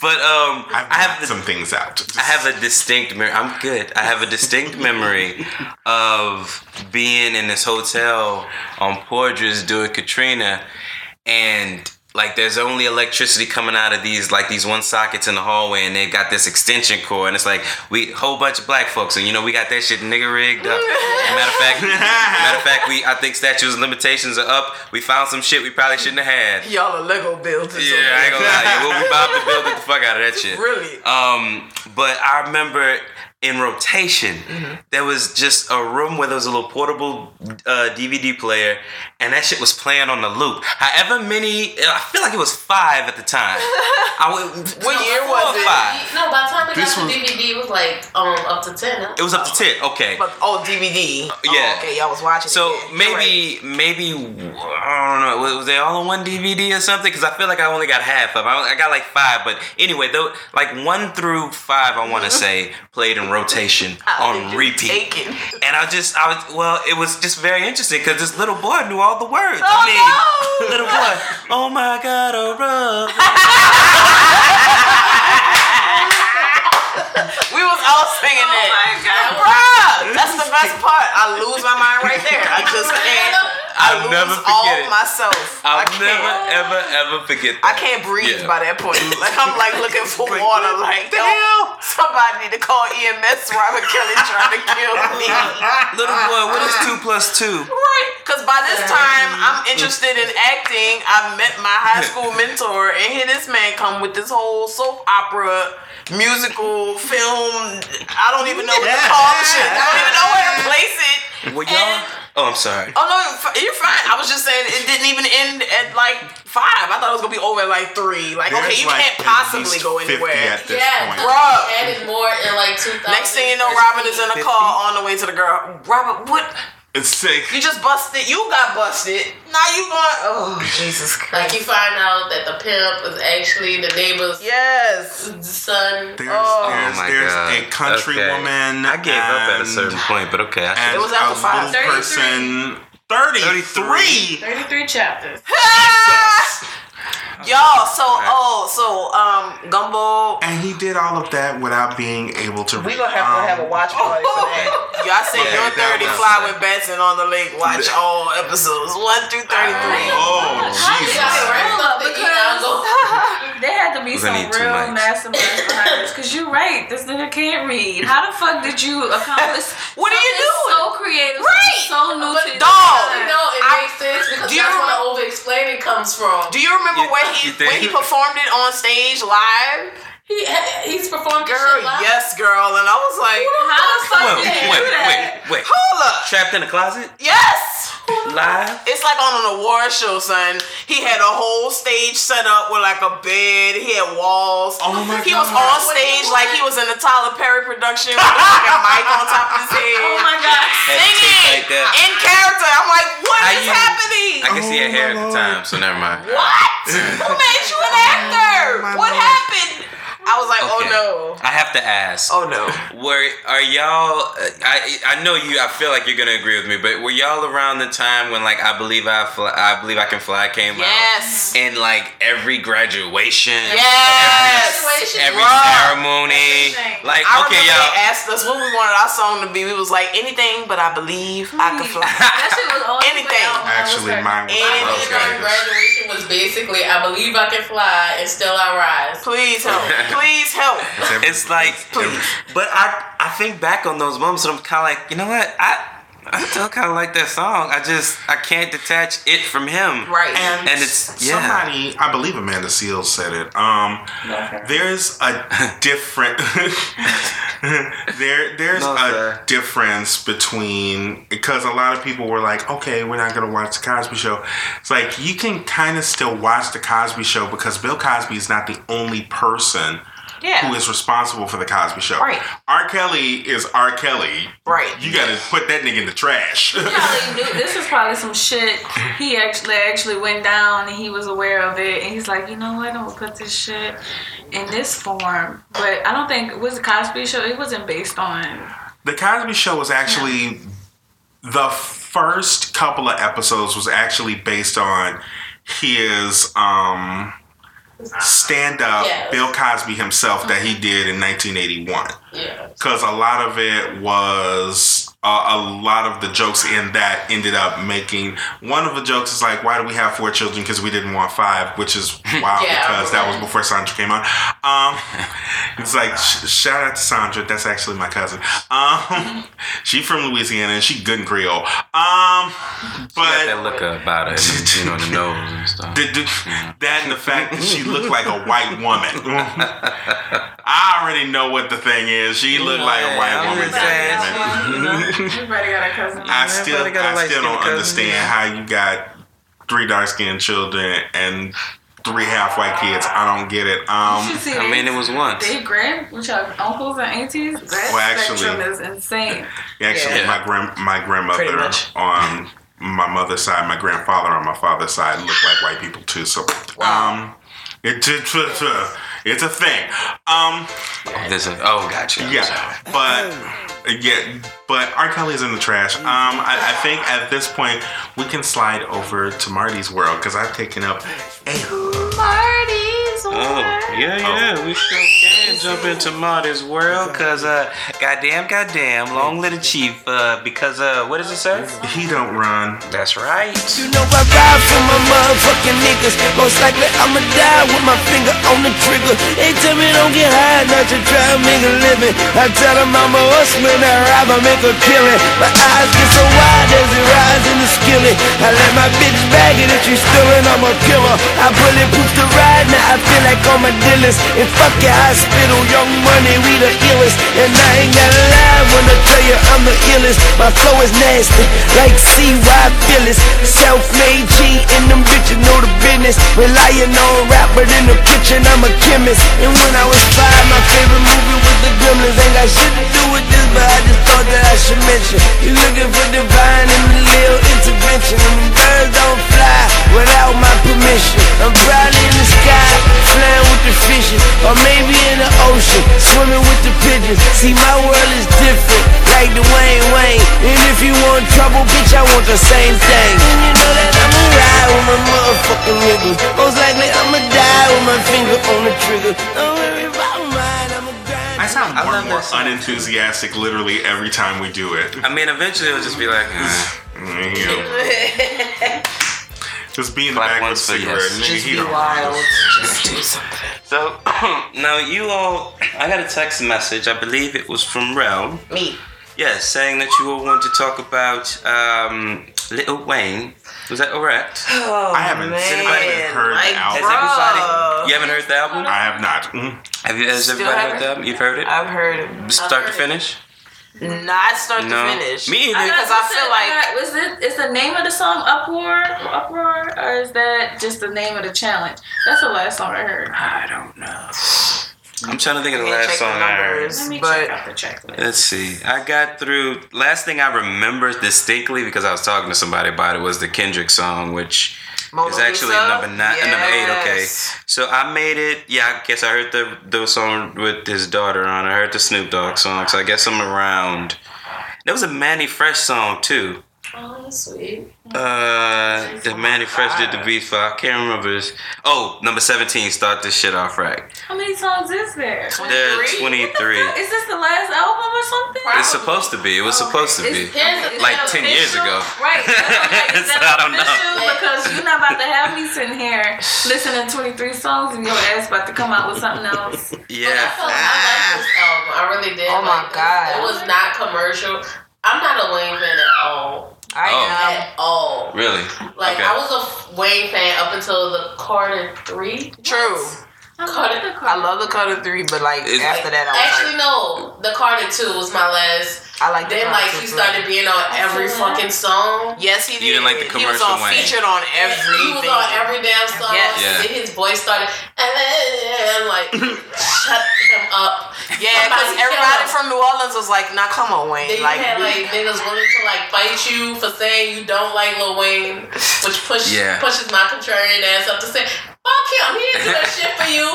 [SPEAKER 1] but um,
[SPEAKER 2] I've
[SPEAKER 1] I have
[SPEAKER 2] got
[SPEAKER 1] the,
[SPEAKER 2] some things out.
[SPEAKER 1] I have a distinct memory. I'm good. I have a distinct memory of being in this hotel on Poydras doing Katrina, and like there's only electricity coming out of these like these one sockets in the hallway, and they've got this extension cord, and it's like we whole bunch of black folks, and you know we got that shit nigga rigged up. matter of fact, matter of fact, we I think statutes of limitations are up. We found some shit we probably shouldn't have had.
[SPEAKER 5] Y'all are Lego builders.
[SPEAKER 1] Yeah, I ain't gonna lie. Yeah, well, we about to build it the fuck out of that shit.
[SPEAKER 5] Really?
[SPEAKER 1] Um, but I remember in rotation,
[SPEAKER 5] Mm-hmm.
[SPEAKER 1] there was just a room where there was a little portable uh, DVD player, and that shit was playing on the loop. However many, I feel like it was five at the time. I would,
[SPEAKER 5] What year was it?
[SPEAKER 1] Five.
[SPEAKER 3] No, by the time we
[SPEAKER 2] This
[SPEAKER 3] got
[SPEAKER 2] was-
[SPEAKER 3] the DVD, it was like um up to ten.
[SPEAKER 1] It was up to ten. Okay.
[SPEAKER 5] But oh, DVD.
[SPEAKER 1] Yeah.
[SPEAKER 5] Oh, okay, y'all was watching.
[SPEAKER 1] So
[SPEAKER 5] it then. You're
[SPEAKER 1] maybe, maybe I don't know. Was, was they all on one DVD or something? Because I feel like I only got half of. I, I got like five, but anyway, though, like one through five, I want to say played in rotation
[SPEAKER 5] How
[SPEAKER 1] on repeat.
[SPEAKER 5] take?
[SPEAKER 1] And I just, I was, well, it was just very interesting because this little boy knew all the words.
[SPEAKER 5] Oh,
[SPEAKER 1] I mean,
[SPEAKER 5] no.
[SPEAKER 1] little boy, oh my God, oh rub.
[SPEAKER 5] We was all singing oh that.
[SPEAKER 4] my God.
[SPEAKER 5] Bruh, that's the best part. I lose my mind right there. I just can't. I
[SPEAKER 1] I'll
[SPEAKER 5] lose
[SPEAKER 1] never
[SPEAKER 5] all
[SPEAKER 1] forget it.
[SPEAKER 5] myself.
[SPEAKER 1] I'll
[SPEAKER 5] I can't.
[SPEAKER 1] never, ever, ever forget
[SPEAKER 5] I can't breathe
[SPEAKER 1] Yeah.
[SPEAKER 5] by that point. Like I'm like looking for
[SPEAKER 2] Like,
[SPEAKER 5] water. Like
[SPEAKER 2] the hell?
[SPEAKER 5] somebody need to call EMS. Robert Kelly trying to kill me.
[SPEAKER 1] Little boy, what is two plus two?
[SPEAKER 5] Right. Because by this time I'm interested in acting. I've met my high school mentor, and here this man come with this whole soap opera. Musical film, I don't even know what to call the shit. I don't even know where to place it.
[SPEAKER 1] Well, y'all. Oh, I'm sorry.
[SPEAKER 5] Oh no, you're fine. I was just saying it didn't even end at like five. I thought it was gonna be over at like three. Like okay, you
[SPEAKER 2] like
[SPEAKER 5] can't possibly go anywhere.
[SPEAKER 2] at this
[SPEAKER 3] Yeah,
[SPEAKER 2] point.
[SPEAKER 5] Bruh.
[SPEAKER 3] he added more in like 2000.
[SPEAKER 5] Next thing you know, Robin is in a car on the way to the girl. Robert, what?
[SPEAKER 2] It's sick.
[SPEAKER 5] You just busted. You got busted. Now you going? Oh Jesus Christ!
[SPEAKER 3] Like you find out that the pimp is actually the neighbor's
[SPEAKER 5] Yes.
[SPEAKER 3] son.
[SPEAKER 2] There's,
[SPEAKER 5] Oh.
[SPEAKER 2] there's, oh
[SPEAKER 1] my
[SPEAKER 2] there's
[SPEAKER 1] God.
[SPEAKER 2] a country
[SPEAKER 1] Okay.
[SPEAKER 2] woman.
[SPEAKER 1] I gave up at a certain point, but okay. I
[SPEAKER 2] And
[SPEAKER 5] It was after
[SPEAKER 2] a
[SPEAKER 5] five.
[SPEAKER 2] little person. 33.
[SPEAKER 4] 33 chapters.
[SPEAKER 5] Y'all, so oh, so um, Gumbo.
[SPEAKER 2] And he did all of that without being able to
[SPEAKER 5] We
[SPEAKER 2] read.
[SPEAKER 5] gonna have to
[SPEAKER 2] Um,
[SPEAKER 5] have a watch party for that. Y'all say
[SPEAKER 2] Yeah,
[SPEAKER 5] you're 30
[SPEAKER 2] was-
[SPEAKER 5] fly with Benson on the lake. Watch all episodes one through 33.
[SPEAKER 2] Oh,
[SPEAKER 3] You
[SPEAKER 2] Jesus.
[SPEAKER 3] gotta rest up
[SPEAKER 4] up,
[SPEAKER 3] to eat
[SPEAKER 4] because- There had to be some real
[SPEAKER 1] mics.
[SPEAKER 4] masterminds behind this. Because you're right. This nigga can't read. How the fuck did you accomplish
[SPEAKER 5] What are you
[SPEAKER 4] something
[SPEAKER 5] doing?
[SPEAKER 4] so creative,
[SPEAKER 5] Right.
[SPEAKER 4] so new
[SPEAKER 3] But
[SPEAKER 4] to
[SPEAKER 5] dog,
[SPEAKER 3] You know, it
[SPEAKER 5] I-
[SPEAKER 3] makes sense because
[SPEAKER 5] Do you
[SPEAKER 3] that's where
[SPEAKER 5] remember-
[SPEAKER 3] the over explaining comes from.
[SPEAKER 5] Do you remember
[SPEAKER 1] You-
[SPEAKER 5] when he when he performed it on stage live?
[SPEAKER 3] He he's performed this
[SPEAKER 5] Girl,
[SPEAKER 3] shit live.
[SPEAKER 5] yes, girl, and I was like,
[SPEAKER 4] How the fuck
[SPEAKER 1] Wait,
[SPEAKER 4] did you
[SPEAKER 1] wait,
[SPEAKER 4] do that?
[SPEAKER 1] wait, wait.
[SPEAKER 5] hold up,
[SPEAKER 1] Trapped in a closet?
[SPEAKER 5] yes.
[SPEAKER 1] Live?
[SPEAKER 5] It's like on an award show, son. He had a whole stage set up with like a bed. He had walls.
[SPEAKER 2] Oh my
[SPEAKER 5] he was on stage like he was in a Tyler Perry production with like a mic on top of his head.
[SPEAKER 4] Oh my god.
[SPEAKER 5] Singing
[SPEAKER 1] Like that.
[SPEAKER 5] in character. I'm like, what
[SPEAKER 1] How
[SPEAKER 5] is
[SPEAKER 1] you-
[SPEAKER 5] happening?
[SPEAKER 1] I guess he had
[SPEAKER 2] Oh,
[SPEAKER 1] hair at the time, so never mind.
[SPEAKER 5] What? Who made you an actor?
[SPEAKER 2] Oh my
[SPEAKER 5] what
[SPEAKER 2] Lord.
[SPEAKER 5] happened? I was like,
[SPEAKER 1] Okay.
[SPEAKER 5] oh no.
[SPEAKER 1] I have to ask.
[SPEAKER 5] Oh no.
[SPEAKER 1] Were are y'all? uh, I I know you. I feel like you're gonna agree with me, but were y'all around the time when like I believe I fly, I believe I can fly came
[SPEAKER 5] Yes.
[SPEAKER 1] out, Yes. and like every graduation,
[SPEAKER 5] Yes.
[SPEAKER 3] Graduation.
[SPEAKER 1] every
[SPEAKER 5] Bruh.
[SPEAKER 1] ceremony,
[SPEAKER 4] Everything.
[SPEAKER 1] like
[SPEAKER 5] I
[SPEAKER 1] okay, y'all.
[SPEAKER 5] they asked us what we wanted our song to be. We was like anything, but I believe I can fly.
[SPEAKER 4] That shit was always
[SPEAKER 5] Anything.
[SPEAKER 2] Actually, mine was
[SPEAKER 5] And-
[SPEAKER 2] those
[SPEAKER 3] My graduation was basically, I believe I can fly and still I rise.
[SPEAKER 5] Please help. Please help.
[SPEAKER 1] It's like, but I I think back on those moments, and I'm kind of like, you know what, I I still kind of like that song. I just I can't detach it from him.
[SPEAKER 5] Right.
[SPEAKER 2] And,
[SPEAKER 1] And it's- yeah.
[SPEAKER 2] somebody, I believe Amanda Seales said it. Um, there's a different there there's
[SPEAKER 1] No,
[SPEAKER 2] a
[SPEAKER 1] sir.
[SPEAKER 2] difference between because a lot of people were like, okay, we're not gonna watch the Cosby Show. It's like you can kind of still watch the Cosby Show because Bill Cosby is not the only person
[SPEAKER 5] Yeah.
[SPEAKER 2] who is responsible for the Cosby Show.
[SPEAKER 5] Right.
[SPEAKER 2] R. Kelly is R. Kelly.
[SPEAKER 5] Right.
[SPEAKER 2] You gotta put that nigga in the trash.
[SPEAKER 4] this is probably some shit he actually actually went down and he was aware of it and he's like, you know what, I'm gonna put this shit in this form. But I don't think it was the Cosby show, it wasn't based on
[SPEAKER 2] The Cosby Show was actually the first couple of episodes was actually based on his um stand up
[SPEAKER 3] Yes.
[SPEAKER 2] Bill Cosby himself that he mm-hmm. did in 1981
[SPEAKER 3] Yeah.
[SPEAKER 2] because a lot of it was uh, a lot of the jokes in that ended up making one of the jokes is like why do we have four children because we didn't want five which is wild
[SPEAKER 3] Yeah,
[SPEAKER 2] because that was before Sondra came on um it's like sh- shout out to Sondra that's actually my cousin um she from Louisiana and she good in Creole um
[SPEAKER 1] Got
[SPEAKER 2] but
[SPEAKER 1] that look about her, you know, the nose and stuff.
[SPEAKER 2] the, the, that and the fact that she looked like a white woman. I already know what the thing is. She looked like a white
[SPEAKER 1] I'm
[SPEAKER 2] woman.
[SPEAKER 1] Just saying,
[SPEAKER 2] goddammit.
[SPEAKER 1] you know.
[SPEAKER 4] everybody got a cousin.
[SPEAKER 2] I still,
[SPEAKER 1] Everybody got a
[SPEAKER 2] I still don't
[SPEAKER 1] cousin,
[SPEAKER 2] understand
[SPEAKER 1] yeah.
[SPEAKER 2] how you got three dark skinned children and three half white kids. I don't get it. Um,
[SPEAKER 1] I mean, it was once.
[SPEAKER 4] They grand, which are uncles and aunties. That
[SPEAKER 2] Well, actually-
[SPEAKER 4] spectrum is insane.
[SPEAKER 2] actually,
[SPEAKER 1] Yeah.
[SPEAKER 2] my grand, my grandmother on my mother's side, my grandfather on my father's side looked like white people too. So, um, it, it's a- it's a thing. Um,
[SPEAKER 1] This is, oh, gotcha. I'm
[SPEAKER 2] Yeah,
[SPEAKER 1] sorry.
[SPEAKER 2] but yeah, but R. Kelly's in the trash. Um, I, I think at this point we can slide over to Marty's world because I've taken up a
[SPEAKER 5] Marty's
[SPEAKER 1] Oh, yeah, yeah, we sure can jump into Marty's world, cause uh, goddamn, goddamn, long live the chief, uh, because uh, what does it say?
[SPEAKER 2] He don't run.
[SPEAKER 1] That's right.
[SPEAKER 8] You know I ride for my motherfucking niggas. Most likely I'ma die with my finger on the trigger. They tell me don't get high, not to try to make a living. I tell them I'm a hustler, I ride, I make a killing. My eyes get so wide as it rise in the skillet. I let my bitch bag it if she's stealing, I'm a killer. I bulletproof the ride, now I feel like all my dealers. And fuck your hospital, young money, we the illest. And I ain't gotta lie when I tell you I'm the illest. My flow is nasty, like CY Phyllis. Self-made G, and them bitches know the business. Relying on rap, but in the kitchen I'm a chemist. And when I was five, my favorite movie was The Gremlins. Ain't got shit to do with this, but I just thought that I should mention. You looking for divine and a little intervention. And birds don't fly without my permission. I'm probably in the sky, flying with the fishes. Or maybe in the ocean, swimming with the pigeons. See, my world is different, like the Wayne Wayne. And if you want trouble, bitch, I want the same thing. And you know that I'ma ride with my motherfucking niggas. Most likely I'ma die with my finger on the trigger. Don't worry about mine, I'ma grind.
[SPEAKER 2] I sound more
[SPEAKER 1] love
[SPEAKER 2] and more unenthusiastic literally every time we do it.
[SPEAKER 1] I mean, eventually it'll just be like, eh.
[SPEAKER 2] You know, just be in the
[SPEAKER 1] Clap
[SPEAKER 2] back with a
[SPEAKER 1] once for
[SPEAKER 2] cigarette.
[SPEAKER 1] yes.
[SPEAKER 2] Nigga,
[SPEAKER 5] Just be wild. Just do something.
[SPEAKER 1] So now you all, I got a text message. I believe it was from Rel.
[SPEAKER 5] Me.
[SPEAKER 1] Yes, saying that you all want to talk about um, Little Wayne. Was that correct?
[SPEAKER 5] Oh,
[SPEAKER 2] I haven't-
[SPEAKER 5] man.
[SPEAKER 2] anybody even heard the
[SPEAKER 5] like,
[SPEAKER 2] album?
[SPEAKER 1] Has everybody? You haven't heard the album?
[SPEAKER 2] I have not. Mm.
[SPEAKER 1] Have you? Has
[SPEAKER 5] Still
[SPEAKER 1] everybody heard
[SPEAKER 5] haven't.
[SPEAKER 1] the album? You've heard it?
[SPEAKER 5] I've heard it.
[SPEAKER 1] Start to
[SPEAKER 3] finish. it.
[SPEAKER 1] Finish?
[SPEAKER 5] Not start
[SPEAKER 1] No.
[SPEAKER 5] to finish.
[SPEAKER 1] Me either.
[SPEAKER 5] Because I feel like
[SPEAKER 4] was it is the name of the song uproar uproar or is that just the name of the challenge? That's the last song I heard.
[SPEAKER 1] I don't know. I'm trying to think of the last
[SPEAKER 5] check the
[SPEAKER 1] song I heard.
[SPEAKER 4] Let me
[SPEAKER 5] But-
[SPEAKER 4] check out the checklist.
[SPEAKER 1] Let's see. I got through. Last thing I remember distinctly because I was talking to somebody about it was the Kendrick song, which
[SPEAKER 5] Mona
[SPEAKER 1] is actually
[SPEAKER 5] Lisa?
[SPEAKER 1] number nine, uh, number eight. Okay, so I made it. Yeah, I guess I heard the the song with his daughter on. I heard the Snoop Dogg song, so I guess I'm around. There was a Mannie Fresh song too.
[SPEAKER 3] Oh, that's sweet.
[SPEAKER 1] Uh, the Mannie Fresh did the beat for. I can't remember this. Oh, number seventeen. Start this shit off right.
[SPEAKER 4] How many songs is there?
[SPEAKER 1] There are
[SPEAKER 5] 23?
[SPEAKER 1] twenty three.
[SPEAKER 4] Is this the last album or something?
[SPEAKER 1] It's supposed to be. It was supposed to be.
[SPEAKER 4] Is-
[SPEAKER 3] Here's the
[SPEAKER 4] is
[SPEAKER 1] Like
[SPEAKER 4] that
[SPEAKER 1] 10 years ago.
[SPEAKER 4] Right. That's like,
[SPEAKER 1] So I don't know.
[SPEAKER 4] Because you're not about to have me sitting here listening to 23 songs and your ass about to come out with something else.
[SPEAKER 1] Yeah.
[SPEAKER 3] I, felt, I liked this album. I really did.
[SPEAKER 5] Oh my
[SPEAKER 3] like.
[SPEAKER 5] God.
[SPEAKER 3] It was not commercial. I'm not a Wayne fan at all.
[SPEAKER 5] I
[SPEAKER 1] Oh.
[SPEAKER 5] am.
[SPEAKER 3] At all.
[SPEAKER 1] Really?
[SPEAKER 3] Like
[SPEAKER 1] Okay.
[SPEAKER 3] I was a Wayne fan up until the Carter three.
[SPEAKER 5] True.
[SPEAKER 4] I
[SPEAKER 3] Cut
[SPEAKER 4] love
[SPEAKER 3] it.
[SPEAKER 4] the
[SPEAKER 5] I love the Carter three, but like
[SPEAKER 1] It's-
[SPEAKER 5] after that, I was
[SPEAKER 3] Actually,
[SPEAKER 5] like,
[SPEAKER 3] no. The Carter two was my last.
[SPEAKER 5] I like
[SPEAKER 3] Then
[SPEAKER 5] Carter
[SPEAKER 3] like he started being on every fucking song.
[SPEAKER 5] Yes, he did.
[SPEAKER 1] You didn't like the
[SPEAKER 5] He was on
[SPEAKER 1] Wayne.
[SPEAKER 5] featured on everything.
[SPEAKER 3] He was on every damn song.
[SPEAKER 5] Yes.
[SPEAKER 1] Yeah.
[SPEAKER 3] Then his voice started. And like, shut him up.
[SPEAKER 5] Yeah, because everybody from New Orleans was like, "Nah, come on, Wayne."
[SPEAKER 3] Then
[SPEAKER 5] like,
[SPEAKER 3] had
[SPEAKER 5] we-
[SPEAKER 3] like niggas willing to like fight you for saying you don't like Lil Wayne, which push
[SPEAKER 1] Yeah.
[SPEAKER 3] pushes my contrarian ass up to say, "Fuck him, he didn't do that shit for you.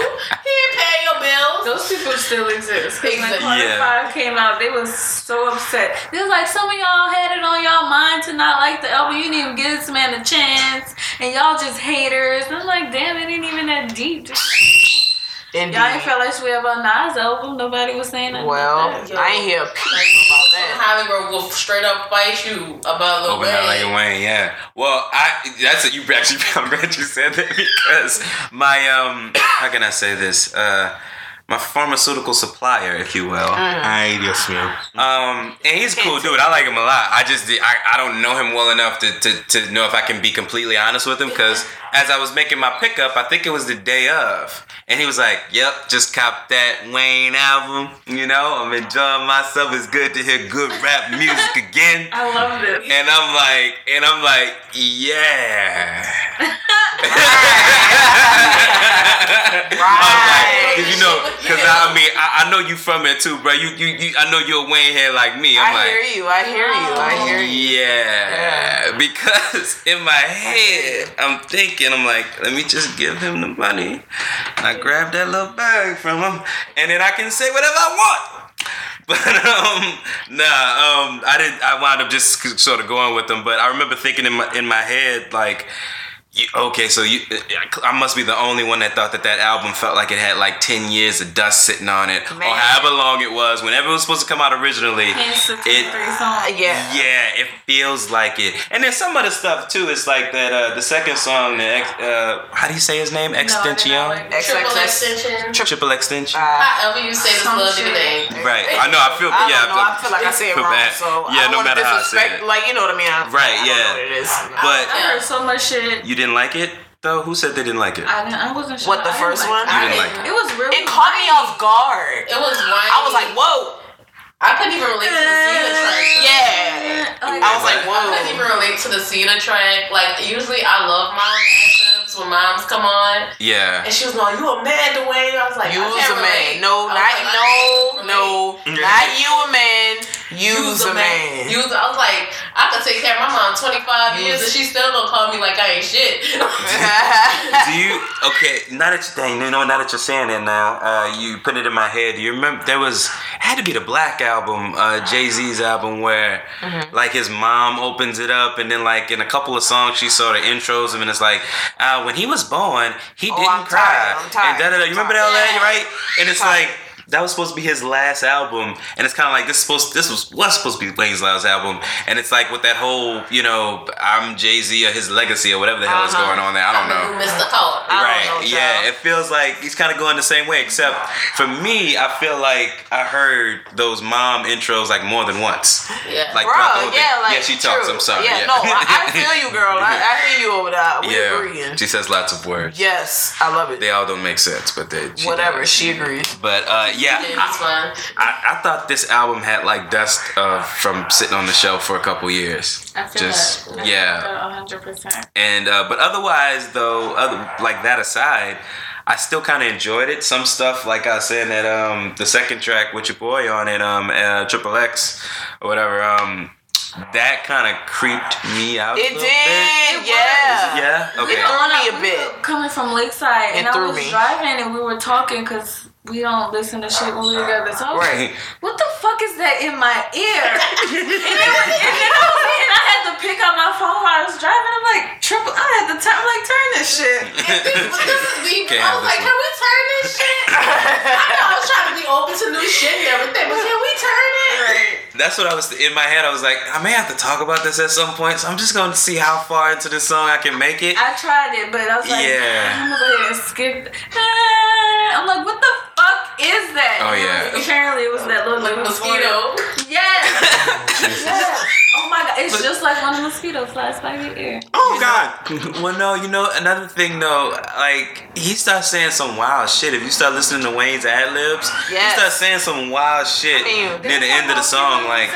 [SPEAKER 3] He didn't pay your bills."
[SPEAKER 4] Those people still exist. 'Cause when
[SPEAKER 3] Exist.
[SPEAKER 4] Carter
[SPEAKER 1] Yeah.
[SPEAKER 4] 5 came out, they was so upset. They was like, some of y'all had it on y'all mind to not like the album. You didn't even give this man a chance. And y'all just haters. I'm like, damn, it ain't even that deep. Just-
[SPEAKER 5] Indeed.
[SPEAKER 4] Y'all ain't felt like we about Nas album. Nobody was saying that.
[SPEAKER 5] well,
[SPEAKER 4] about that.
[SPEAKER 5] I ain't hear a peep about that.
[SPEAKER 3] Hollywood will straight up fight you about Lil
[SPEAKER 1] Open out like
[SPEAKER 3] Wayne.
[SPEAKER 1] Wayne, yeah. Well, I that's you actually. I'm glad you said that because my um, how can I say this? Uh, my pharmaceutical supplier, if you will.
[SPEAKER 2] I yes, ma'am.
[SPEAKER 1] Um, and he's a cool dude. I like him a lot. I just I, I don't know him well enough to, to, to know if I can be completely honest with him. Because as I was making my pickup, I think it was the day of, and he was like, "Yep, just cop that Wayne album. You know, I'm enjoying myself. It's good to hear good rap music again."
[SPEAKER 4] I love this.
[SPEAKER 1] And I'm like, and I'm like, yeah. I'm like, 'cause you know, cause I, I mean, I, I know you from it too, bro. You, you, you, I know you're a Wayne head like me. I'm
[SPEAKER 5] I
[SPEAKER 1] like,
[SPEAKER 5] hear you. I hear you. I hear you.
[SPEAKER 1] yeah, because in my head, I'm thinking, I'm like, let me just give him the money. I grab that little bag from him, and then I can say whatever I want. But um, nah, um, I didn't. I wound up just sort of going with them. But I remember thinking in my in my head like, You, okay, so you, I must be the only one that thought that that album felt like it had like ten years of dust sitting on it, or however long it was. Whenever it was supposed to come out originally,
[SPEAKER 4] Hence the
[SPEAKER 1] it
[SPEAKER 4] three songs.
[SPEAKER 5] Yeah.
[SPEAKER 1] yeah, it feels like it. And then some other stuff too. It's like that. Uh, the second song, the ex, uh, how do you say his name?
[SPEAKER 4] No, I did not
[SPEAKER 1] Extension.
[SPEAKER 4] like it.
[SPEAKER 3] Triple extension.
[SPEAKER 1] Triple extension.
[SPEAKER 5] Uh,
[SPEAKER 3] However you say this
[SPEAKER 4] Some
[SPEAKER 3] little
[SPEAKER 4] shit.
[SPEAKER 3] name.
[SPEAKER 1] right. I know. I feel.
[SPEAKER 5] I
[SPEAKER 1] yeah.
[SPEAKER 5] don't know. I feel like I say it wrong.
[SPEAKER 1] bad.
[SPEAKER 5] So
[SPEAKER 1] yeah.
[SPEAKER 5] I
[SPEAKER 1] No matter how I say
[SPEAKER 5] disrespect-
[SPEAKER 1] it.
[SPEAKER 5] Like you know what I mean? I,
[SPEAKER 1] Right,
[SPEAKER 5] I don't
[SPEAKER 1] yeah.
[SPEAKER 5] know what it is.
[SPEAKER 1] But
[SPEAKER 4] I heard so much shit.
[SPEAKER 1] you didn't like it though. Who said they didn't like it?
[SPEAKER 4] I, didn't, I wasn't sure.
[SPEAKER 5] What, the
[SPEAKER 4] I didn't
[SPEAKER 5] first
[SPEAKER 4] like
[SPEAKER 5] one?
[SPEAKER 4] it.
[SPEAKER 1] You didn't like it.
[SPEAKER 4] It was really.
[SPEAKER 5] it caught me off guard.
[SPEAKER 3] It was whiny.
[SPEAKER 5] I was like, whoa.
[SPEAKER 3] I couldn't even relate to the Cena track.
[SPEAKER 5] Yeah.
[SPEAKER 4] Like,
[SPEAKER 5] I was like,
[SPEAKER 3] I couldn't even relate to the Cena track. Like usually I love mom when moms come on,
[SPEAKER 1] Yeah.
[SPEAKER 3] and she was like, "You a man, Dwayne?" I was like, I
[SPEAKER 5] Use
[SPEAKER 3] can't
[SPEAKER 5] a man.
[SPEAKER 3] relate.
[SPEAKER 5] No, not
[SPEAKER 3] like, I
[SPEAKER 5] no, no, not you a man. Use a man.
[SPEAKER 3] Use. I was like, I could take care of my mom 25 years, and she still gonna call me like I ain't shit.
[SPEAKER 1] Do you okay? Now that you, dang, you know, now that you're saying it now, uh, you put it in my head. Do you remember there was it had to be the Black album, uh, Jay Z's album, where
[SPEAKER 5] Mm-hmm.
[SPEAKER 1] like his mom opens it up, and then like in a couple of songs she saw the intros of, it, and it's like uh, when he was born, he
[SPEAKER 5] Oh,
[SPEAKER 1] didn't
[SPEAKER 5] I'm
[SPEAKER 1] cry,
[SPEAKER 5] tired, I'm tired,
[SPEAKER 1] and da da da. You remember
[SPEAKER 5] I'm
[SPEAKER 1] that, right? And it's like. That was supposed to be his last album, and it's kind of like this supposed this was was supposed to be Wayne's last album, and it's like with that whole you know I'm Jay Z or his legacy or whatever the hell is
[SPEAKER 5] Uh-huh.
[SPEAKER 1] going on there. I don't know.
[SPEAKER 3] Mr. Hart.
[SPEAKER 5] I don't
[SPEAKER 1] Right.
[SPEAKER 5] know,
[SPEAKER 1] yeah. It feels like he's kind of going the same way, except for me, I feel like I heard those mom intros like more than once.
[SPEAKER 3] Yeah.
[SPEAKER 1] Like throughout the whole
[SPEAKER 5] Bro, yeah, like
[SPEAKER 1] yeah, she talks. I'm sorry.
[SPEAKER 5] Yeah,
[SPEAKER 1] Yeah,
[SPEAKER 5] no, I, I feel you, girl. I, I hear you over there. We
[SPEAKER 1] yeah.
[SPEAKER 5] agreeing.
[SPEAKER 1] She says lots of words.
[SPEAKER 5] Yes, I love it.
[SPEAKER 1] They all don't make sense, but they she
[SPEAKER 5] Whatever,
[SPEAKER 1] does.
[SPEAKER 5] she agrees.
[SPEAKER 1] But uh, yeah,
[SPEAKER 3] Yeah,
[SPEAKER 1] I,
[SPEAKER 3] it's.
[SPEAKER 1] I, I thought this album had like dust uh, from sitting on the shelf for a couple years.
[SPEAKER 4] I feel
[SPEAKER 1] Just
[SPEAKER 4] that. I
[SPEAKER 1] yeah.
[SPEAKER 4] 100%.
[SPEAKER 1] And uh, but otherwise, though, other like that aside, I still kind of enjoyed it. Some stuff, like I was saying, that um the second track with your boy on it, um uh, Triple X or whatever, um that kind of creeped me out.
[SPEAKER 5] It
[SPEAKER 1] a
[SPEAKER 5] did,
[SPEAKER 1] Bit.
[SPEAKER 5] yeah.
[SPEAKER 1] Yeah.
[SPEAKER 5] We
[SPEAKER 1] Okay.
[SPEAKER 5] threw me a
[SPEAKER 4] We were
[SPEAKER 5] bit.
[SPEAKER 4] Coming from Lakeside,
[SPEAKER 5] It
[SPEAKER 4] and I was
[SPEAKER 5] me.
[SPEAKER 4] driving, and we were talking because we don't listen to shit when we together. So I was
[SPEAKER 5] Right.
[SPEAKER 4] like, "What the fuck is that in my ear?" and, then, and then I was and I had to pick up my phone while I was driving. I'm like, "Triple!" I had to turn, I'm like, turn this shit.
[SPEAKER 3] But this is deep.
[SPEAKER 1] Can't
[SPEAKER 3] I was like,
[SPEAKER 1] this
[SPEAKER 3] can we turn this shit? I know I was trying to be open to new shit and everything, but can we turn it?
[SPEAKER 1] That's what I was in my head. I was like, I may have to talk about this at some point, so I'm just going to see how far into the song I can make it.
[SPEAKER 4] I tried it, but I was like,
[SPEAKER 1] Yeah.
[SPEAKER 4] I'm gonna go ahead and skip. I'm like, what the fuck is that?
[SPEAKER 1] Oh, yeah.
[SPEAKER 4] apparently, it was that little
[SPEAKER 3] Like
[SPEAKER 4] little
[SPEAKER 3] mosquito.
[SPEAKER 4] Yes. yes. Oh my god, it's just like when a mosquito flies by your ear.
[SPEAKER 2] Oh God.
[SPEAKER 1] well, no, you know another thing though, like he starts saying some wild shit. If you start listening to Wayne's ad libs,
[SPEAKER 5] yes.
[SPEAKER 1] he starts saying some wild shit
[SPEAKER 5] mean,
[SPEAKER 1] near the end of the song. Like,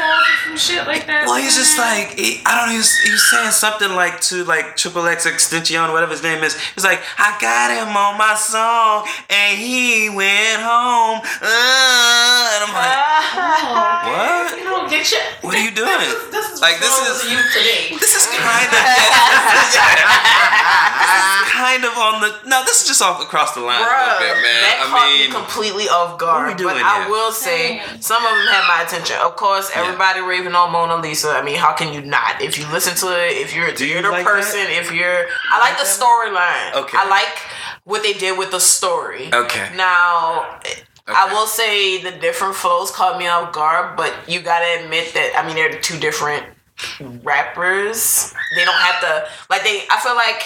[SPEAKER 4] some shit like that.
[SPEAKER 1] well, he's just like he, I don't know. He was, he was saying something like to like Triple X Extension, whatever his name is. He's like, I got him on my song, and he went home. Uh, and I'm like, what?
[SPEAKER 3] You don't get your.
[SPEAKER 1] What are you doing?
[SPEAKER 3] This is, this is
[SPEAKER 1] Like, this is-
[SPEAKER 3] you today.
[SPEAKER 1] This is kind of kind of on the no. This is just off across the line a little bit, man.
[SPEAKER 5] that
[SPEAKER 1] I
[SPEAKER 5] caught
[SPEAKER 1] mean,
[SPEAKER 5] me completely off guard.
[SPEAKER 1] What we doing
[SPEAKER 5] but I will say
[SPEAKER 4] Same.
[SPEAKER 5] some of them had my attention. Of course,
[SPEAKER 1] Yeah.
[SPEAKER 5] everybody raving on Mona Lisa. I mean, how can you not? If you listen to it, if you're a
[SPEAKER 1] Do you like
[SPEAKER 5] person, if you're, I like the storyline.
[SPEAKER 1] Okay.
[SPEAKER 5] I like what they did with the story.
[SPEAKER 1] Okay.
[SPEAKER 5] Now. I will say the different flows caught me off guard, but you gotta admit that I mean they're two different rappers. They don't have to like they. I feel like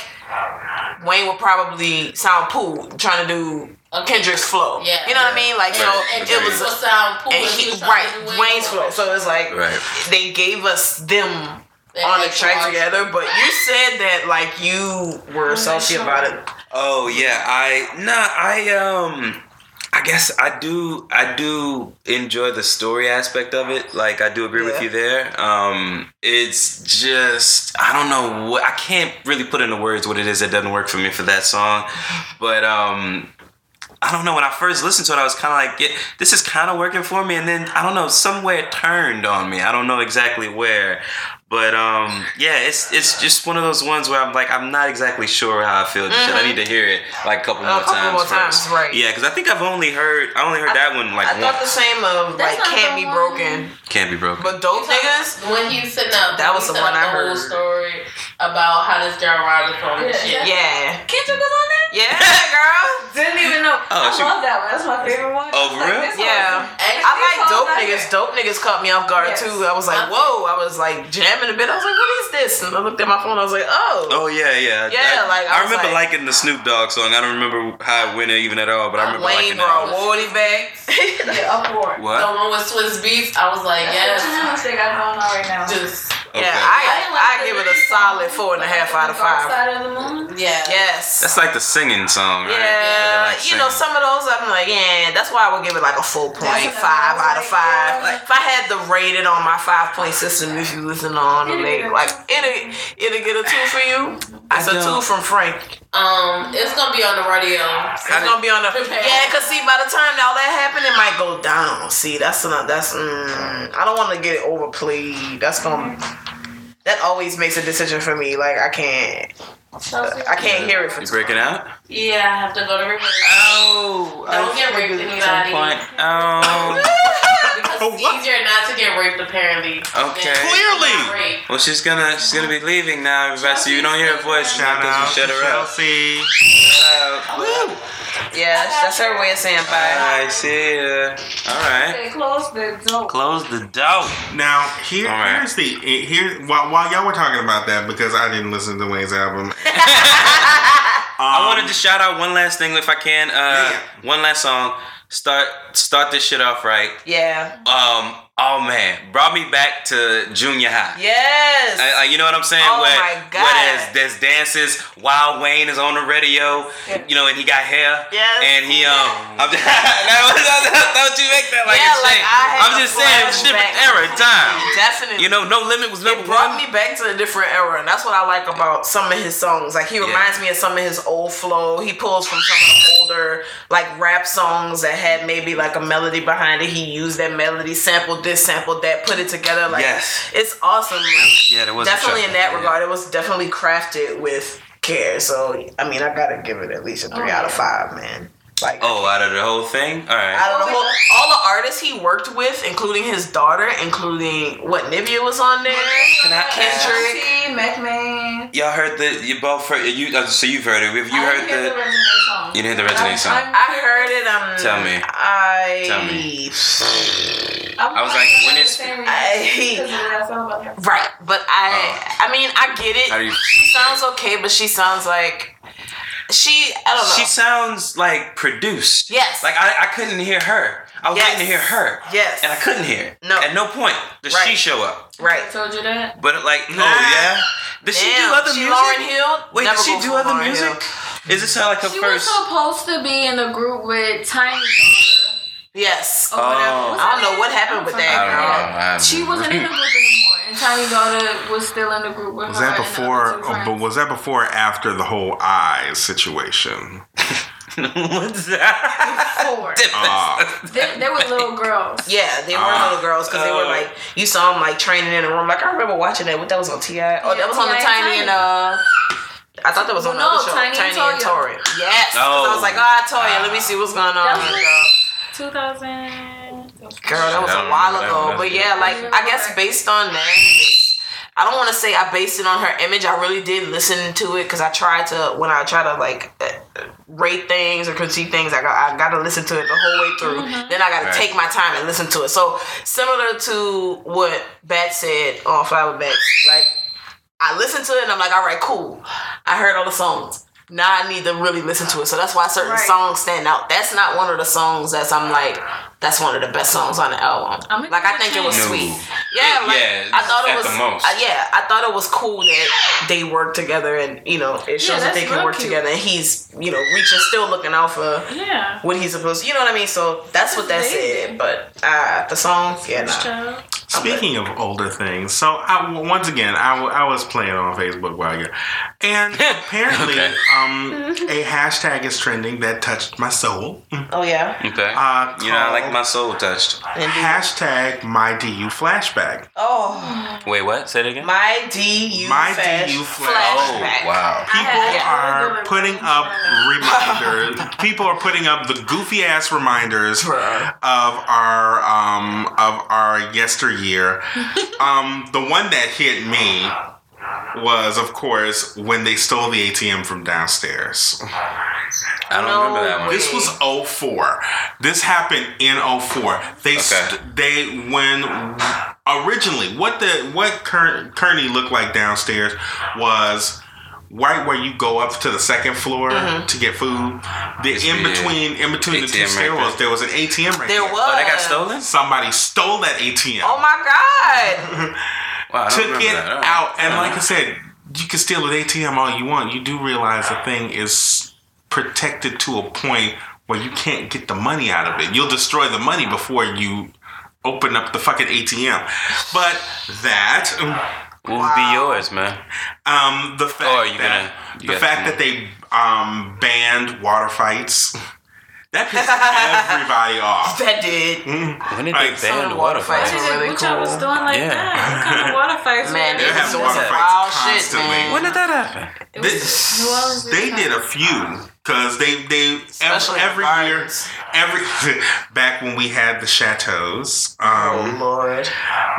[SPEAKER 5] Wayne would probably sound cool trying to do Kendrick's flow.
[SPEAKER 3] Yeah.
[SPEAKER 5] you know what I mean. Like
[SPEAKER 3] And,
[SPEAKER 5] so,
[SPEAKER 3] and
[SPEAKER 5] it was
[SPEAKER 3] will sound cool
[SPEAKER 5] and
[SPEAKER 3] if
[SPEAKER 5] he,
[SPEAKER 3] was
[SPEAKER 5] right Wayne's flow. So it's like
[SPEAKER 1] Right.
[SPEAKER 5] they gave us them
[SPEAKER 3] They
[SPEAKER 5] on the
[SPEAKER 3] had
[SPEAKER 5] track together. But you said that like you were salty about it.
[SPEAKER 1] Oh yeah, I nah, I um I guess I do I do enjoy the story aspect of it. Like I do agree with you there. Um it's just I don't know what I can't really put into words what it is that doesn't work for me for that song. But um I don't know. When I first listened to it, I was kind of like, yeah, "This is kind of working for me," and then I don't know, somewhere it turned on me. I don't know exactly where, but um, yeah, it's it's just one of those ones where I'm like, I'm not exactly sure how I feel. Just yet. I need to hear it like a couple
[SPEAKER 5] Mm-hmm. A
[SPEAKER 1] more
[SPEAKER 5] couple
[SPEAKER 1] times
[SPEAKER 5] more
[SPEAKER 1] first.
[SPEAKER 5] times, right.
[SPEAKER 1] Yeah, because I think I've only heard I only heard that one like
[SPEAKER 5] I thought the same of
[SPEAKER 4] That's
[SPEAKER 5] like can't be
[SPEAKER 4] one.
[SPEAKER 5] broken,
[SPEAKER 1] Can't be broken.
[SPEAKER 5] but dope niggas.
[SPEAKER 3] When he's sitting up,
[SPEAKER 5] That was the one I
[SPEAKER 3] the whole
[SPEAKER 5] heard.
[SPEAKER 3] story. about how this girl ride the phone and shit.
[SPEAKER 5] Yeah.
[SPEAKER 4] Kendrick was on that?
[SPEAKER 5] Yeah, girl.
[SPEAKER 4] Didn't even know.
[SPEAKER 1] Oh,
[SPEAKER 4] I
[SPEAKER 1] she-
[SPEAKER 4] love that one. That's my favorite one.
[SPEAKER 1] Oh, for real?
[SPEAKER 4] this
[SPEAKER 5] Yeah. I like dope niggas. Dope niggas caught me off guard
[SPEAKER 4] Yes.
[SPEAKER 5] too. I was like, whoa. I was like jamming a bit. I was like, what is this? And I looked at my phone. I was like, oh.
[SPEAKER 1] Oh yeah, yeah.
[SPEAKER 5] Yeah,
[SPEAKER 1] I,
[SPEAKER 5] like, I
[SPEAKER 1] I, remember
[SPEAKER 5] like-
[SPEAKER 1] liking the Snoop Dogg song. I don't remember how it went even at all, but I remember
[SPEAKER 5] Wayne
[SPEAKER 1] liking
[SPEAKER 5] brought
[SPEAKER 1] that.
[SPEAKER 5] Woody back.
[SPEAKER 4] Yeah, uproar.
[SPEAKER 1] What?
[SPEAKER 3] The one with Swizz Beatz, I was like,
[SPEAKER 4] That's
[SPEAKER 3] yes.
[SPEAKER 4] the challenge they got going on right now.
[SPEAKER 3] Just,
[SPEAKER 1] Okay.
[SPEAKER 5] Yeah, I
[SPEAKER 4] didn't
[SPEAKER 5] I
[SPEAKER 4] like the
[SPEAKER 5] give it a solid
[SPEAKER 4] um,
[SPEAKER 5] four and a half out of five.
[SPEAKER 4] Side of the moon.
[SPEAKER 3] yeah.
[SPEAKER 5] Yes.
[SPEAKER 1] That's like the singing song, right?
[SPEAKER 5] Yeah,
[SPEAKER 1] Like
[SPEAKER 5] you know, some of those I'm like, yeah, that's why I would give it like a four point
[SPEAKER 4] That's
[SPEAKER 5] five
[SPEAKER 4] what I
[SPEAKER 5] out of five.
[SPEAKER 4] like,
[SPEAKER 5] Like, if I had to rate it on my five point system, if you listen on,
[SPEAKER 4] It'll
[SPEAKER 5] like, like it'll it'll get a two for you. It's a
[SPEAKER 1] don't-
[SPEAKER 5] two from Frank.
[SPEAKER 3] Um, it's gonna be on the radio.
[SPEAKER 5] It's gonna be on the
[SPEAKER 3] Prepare.
[SPEAKER 5] yeah, cause see, by the time all that happened, it might go down. See, that's not that's. Mm, I don't want to get it overplayed. That's gonna. That always makes a decision for me. Like I can't, I can't hear it for
[SPEAKER 1] You breaking out?
[SPEAKER 3] Yeah, I have to go to rehearsal.
[SPEAKER 1] Oh, I
[SPEAKER 3] Don't get raped, anybody.
[SPEAKER 1] Point. Oh.
[SPEAKER 3] Because
[SPEAKER 2] Oh,
[SPEAKER 3] it's
[SPEAKER 2] what?
[SPEAKER 3] easier not to get raped, apparently.
[SPEAKER 1] Okay.
[SPEAKER 2] Clearly.
[SPEAKER 1] Well, she's gonna she's gonna be leaving now, everybody. So you don't hear her voice.
[SPEAKER 2] Shout
[SPEAKER 1] because
[SPEAKER 2] out
[SPEAKER 1] you shut
[SPEAKER 2] to
[SPEAKER 1] her out.
[SPEAKER 2] Chelsea.
[SPEAKER 1] Shout out.
[SPEAKER 5] Yeah, that's, that's her way of saying bye.
[SPEAKER 1] I see ya. All right.
[SPEAKER 4] They closed the door.
[SPEAKER 1] Close the door.
[SPEAKER 2] Now here,
[SPEAKER 1] All right.
[SPEAKER 2] here's the here while, while y'all were talking about that because I didn't listen to Wayne's album. um,
[SPEAKER 1] I wanted to shout out one last thing if I can. Uh,
[SPEAKER 2] Yeah.
[SPEAKER 1] One last song. Start start this shit off right.
[SPEAKER 5] Yeah.
[SPEAKER 1] Um. Oh man, brought me back to junior high.
[SPEAKER 5] Yes.
[SPEAKER 1] I, I- you know what I'm saying?
[SPEAKER 5] Oh
[SPEAKER 1] where,
[SPEAKER 5] my God.
[SPEAKER 1] where there's, there's dances while Wayne is on the radio, you know, and he got hair.
[SPEAKER 5] Yes.
[SPEAKER 1] And he um, I'm just, that was, don't you make that like
[SPEAKER 5] Yeah,
[SPEAKER 1] a
[SPEAKER 5] like,
[SPEAKER 1] shame.
[SPEAKER 5] I had
[SPEAKER 1] I'm just saying, it was different era, time.
[SPEAKER 5] Definitely.
[SPEAKER 1] You know, No Limit was
[SPEAKER 5] it brought
[SPEAKER 1] one.
[SPEAKER 5] me back to a different era, and that's what I like about some of his songs. Like he reminds me of some of his old flow. He pulls from some of the older like rap songs that had maybe like a melody behind it. He used that melody, sampled this, sampled that, put it together. Like
[SPEAKER 1] Yes.
[SPEAKER 5] it's awesome. Like,
[SPEAKER 1] Yeah, there was
[SPEAKER 5] definitely in
[SPEAKER 1] shuffle,
[SPEAKER 5] that
[SPEAKER 1] yeah.
[SPEAKER 5] regard. It was definitely crafted with care. So I mean, I gotta give it at least a three oh, out of five, man. Like
[SPEAKER 1] Oh, out of the whole thing? All right.
[SPEAKER 5] out of the whole, all the artists he worked with, including his daughter, including what Nivea was on there,
[SPEAKER 1] Can I
[SPEAKER 5] Kendrick.
[SPEAKER 4] T, Mack Maine.
[SPEAKER 1] Y'all heard the, you both heard, you, uh, so you've heard it. Have you
[SPEAKER 4] I
[SPEAKER 1] heard
[SPEAKER 4] didn't
[SPEAKER 1] the,
[SPEAKER 4] song.
[SPEAKER 1] you didn't hear the Reginae song?
[SPEAKER 5] I heard it. Um,
[SPEAKER 1] Tell me.
[SPEAKER 5] I
[SPEAKER 1] Tell me.
[SPEAKER 4] I
[SPEAKER 1] was like, when it's-
[SPEAKER 5] I-
[SPEAKER 4] Because of the way I felt about her.
[SPEAKER 5] right, but I, I mean, I get
[SPEAKER 1] How do
[SPEAKER 5] it.
[SPEAKER 1] you-
[SPEAKER 5] She sounds okay, but she sounds like she. I don't know.
[SPEAKER 1] She sounds like produced.
[SPEAKER 5] Yes.
[SPEAKER 1] Like I, I couldn't hear her. I was
[SPEAKER 5] Yes.
[SPEAKER 1] waiting to hear her.
[SPEAKER 5] Yes.
[SPEAKER 1] And I couldn't hear.
[SPEAKER 5] No.
[SPEAKER 1] At no point does
[SPEAKER 5] Right.
[SPEAKER 1] she show up.
[SPEAKER 5] right.
[SPEAKER 4] I told you that.
[SPEAKER 1] But like, oh
[SPEAKER 5] Nah.
[SPEAKER 1] yeah. Does she do
[SPEAKER 5] Damn,
[SPEAKER 1] other
[SPEAKER 5] she
[SPEAKER 1] music?
[SPEAKER 5] Lauryn Hill.
[SPEAKER 1] Wait,
[SPEAKER 5] Never
[SPEAKER 1] does she
[SPEAKER 5] go
[SPEAKER 1] do other
[SPEAKER 5] Lauryn
[SPEAKER 1] music?
[SPEAKER 5] Hill.
[SPEAKER 1] Is this her like her
[SPEAKER 4] She
[SPEAKER 1] first?
[SPEAKER 4] was supposed to be in the group with Tiny
[SPEAKER 5] Yes.
[SPEAKER 4] Or whatever.
[SPEAKER 1] Oh.
[SPEAKER 4] What's
[SPEAKER 5] I don't know what happened with that girl.
[SPEAKER 4] She wasn't in the group anymore, and Tiny Daughter was still in the group with
[SPEAKER 2] Was
[SPEAKER 4] her.
[SPEAKER 2] that before?
[SPEAKER 4] other two
[SPEAKER 2] uh, but was that before or after the whole eyes situation?
[SPEAKER 1] What's that?
[SPEAKER 4] Four.
[SPEAKER 2] Ah.
[SPEAKER 4] they, they were little girls.
[SPEAKER 5] Yeah, they were
[SPEAKER 2] Ah.
[SPEAKER 5] little girls because they were
[SPEAKER 1] Oh.
[SPEAKER 5] like you saw them like training in a room. Like I remember watching that. What that was on T.I.? Oh, that was on the
[SPEAKER 4] T.I.
[SPEAKER 5] Tiny and uh. I thought that was on the other show,
[SPEAKER 4] Tiny and
[SPEAKER 5] Tiny and
[SPEAKER 4] Toya.
[SPEAKER 5] Tori. Yes. 'cause I
[SPEAKER 1] Oh.
[SPEAKER 5] was like, oh, Toya, let me see what's going on.
[SPEAKER 4] That
[SPEAKER 5] here,
[SPEAKER 4] was-
[SPEAKER 5] girl.
[SPEAKER 4] 2000.
[SPEAKER 5] Girl, that was a while ago. But yeah, like I guess based on that, I don't want to say I based it on her image. I really did listen to it because I tried to when I try to like uh, rate things or critique things. I got I got to listen to it the whole way through. Then I got to
[SPEAKER 1] Right.
[SPEAKER 5] take my time and listen to it. So similar to what Bat said on Flower Bats, like I listened to it and I'm like, all right, cool. I heard all the songs. Now I need to really listen to it. So that's why certain
[SPEAKER 4] Right.
[SPEAKER 5] songs stand out. That's not one of the songs that's I'm like, that's one of the best songs on the album.
[SPEAKER 4] I'm
[SPEAKER 5] like I think it was.
[SPEAKER 1] No.
[SPEAKER 5] sweet. Yeah,
[SPEAKER 1] It-
[SPEAKER 5] like,
[SPEAKER 1] yeah,
[SPEAKER 5] I thought it was. uh, yeah, I thought it was cool that they work together, and you know, it shows that they can work
[SPEAKER 4] cute.
[SPEAKER 5] together. And he's, you know, reaching, still looking out for
[SPEAKER 4] Yeah.
[SPEAKER 5] what he's supposed. to, You know what I mean? So that's what that
[SPEAKER 4] Baby.
[SPEAKER 5] said. But uh, the song, yeah, nah.
[SPEAKER 4] Child.
[SPEAKER 2] Speaking of older things, so I, once again, I, I was playing on Facebook while you, and apparently,
[SPEAKER 1] Okay.
[SPEAKER 2] um, a hashtag is trending that touched my soul.
[SPEAKER 5] Oh yeah.
[SPEAKER 1] Okay.
[SPEAKER 2] Uh,
[SPEAKER 1] you know, I like my soul touched.
[SPEAKER 2] hashtag my DU flashback.
[SPEAKER 5] Oh,
[SPEAKER 1] Wait, what? Say it again.
[SPEAKER 5] my DU
[SPEAKER 2] My
[SPEAKER 5] flash-
[SPEAKER 2] DU flash-
[SPEAKER 1] oh,
[SPEAKER 5] flashback.
[SPEAKER 1] wow.
[SPEAKER 2] People are putting up reminders. People are putting up the goofy ass reminders of our um of our yesteryear. Um, the one that hit me was, of course, when they stole the ATM from downstairs.
[SPEAKER 1] I don't remember that one.
[SPEAKER 2] This was 04. This happened in 04. They st- they when originally what the what Kearney looked like downstairs was right where you go up to the second floor
[SPEAKER 5] Mhm.
[SPEAKER 2] to get food. The in between in between the two
[SPEAKER 1] ATM right
[SPEAKER 2] stairwells, there was an ATM right
[SPEAKER 5] There
[SPEAKER 2] there.
[SPEAKER 5] was. Oh, they got
[SPEAKER 1] stolen?
[SPEAKER 2] Somebody stole that ATM.
[SPEAKER 5] Oh my god.
[SPEAKER 1] Wow, I
[SPEAKER 2] took it
[SPEAKER 1] that.
[SPEAKER 2] Out. And like I
[SPEAKER 1] Uh-huh.
[SPEAKER 2] said, you can steal an ATM all you want. You do realize the thing is protected to a point where you can't get the money out of it. You'll destroy the money before you open up the fucking ATM. But that
[SPEAKER 1] What would be yours, man?
[SPEAKER 2] um the fact
[SPEAKER 1] Oh, you
[SPEAKER 2] that
[SPEAKER 1] gonna- you
[SPEAKER 2] the fact that they um banned water fights. That pissed everybody off.
[SPEAKER 5] That did.
[SPEAKER 1] When did
[SPEAKER 2] Like,
[SPEAKER 1] they ban the water
[SPEAKER 5] fights
[SPEAKER 1] fights?
[SPEAKER 5] were really
[SPEAKER 4] What y'all was doing like
[SPEAKER 1] Yeah.
[SPEAKER 4] that? What kind of water fights?
[SPEAKER 5] Man,
[SPEAKER 4] were
[SPEAKER 5] they
[SPEAKER 2] They have
[SPEAKER 5] was
[SPEAKER 2] water fights
[SPEAKER 5] wild shit,
[SPEAKER 2] constantly.
[SPEAKER 1] When did that happen?
[SPEAKER 4] It
[SPEAKER 2] They,
[SPEAKER 4] was New Orleans.
[SPEAKER 2] they did a few because they they
[SPEAKER 5] Especially
[SPEAKER 2] every, every year every back when we had the chateaus
[SPEAKER 5] Oh
[SPEAKER 2] um
[SPEAKER 5] lord.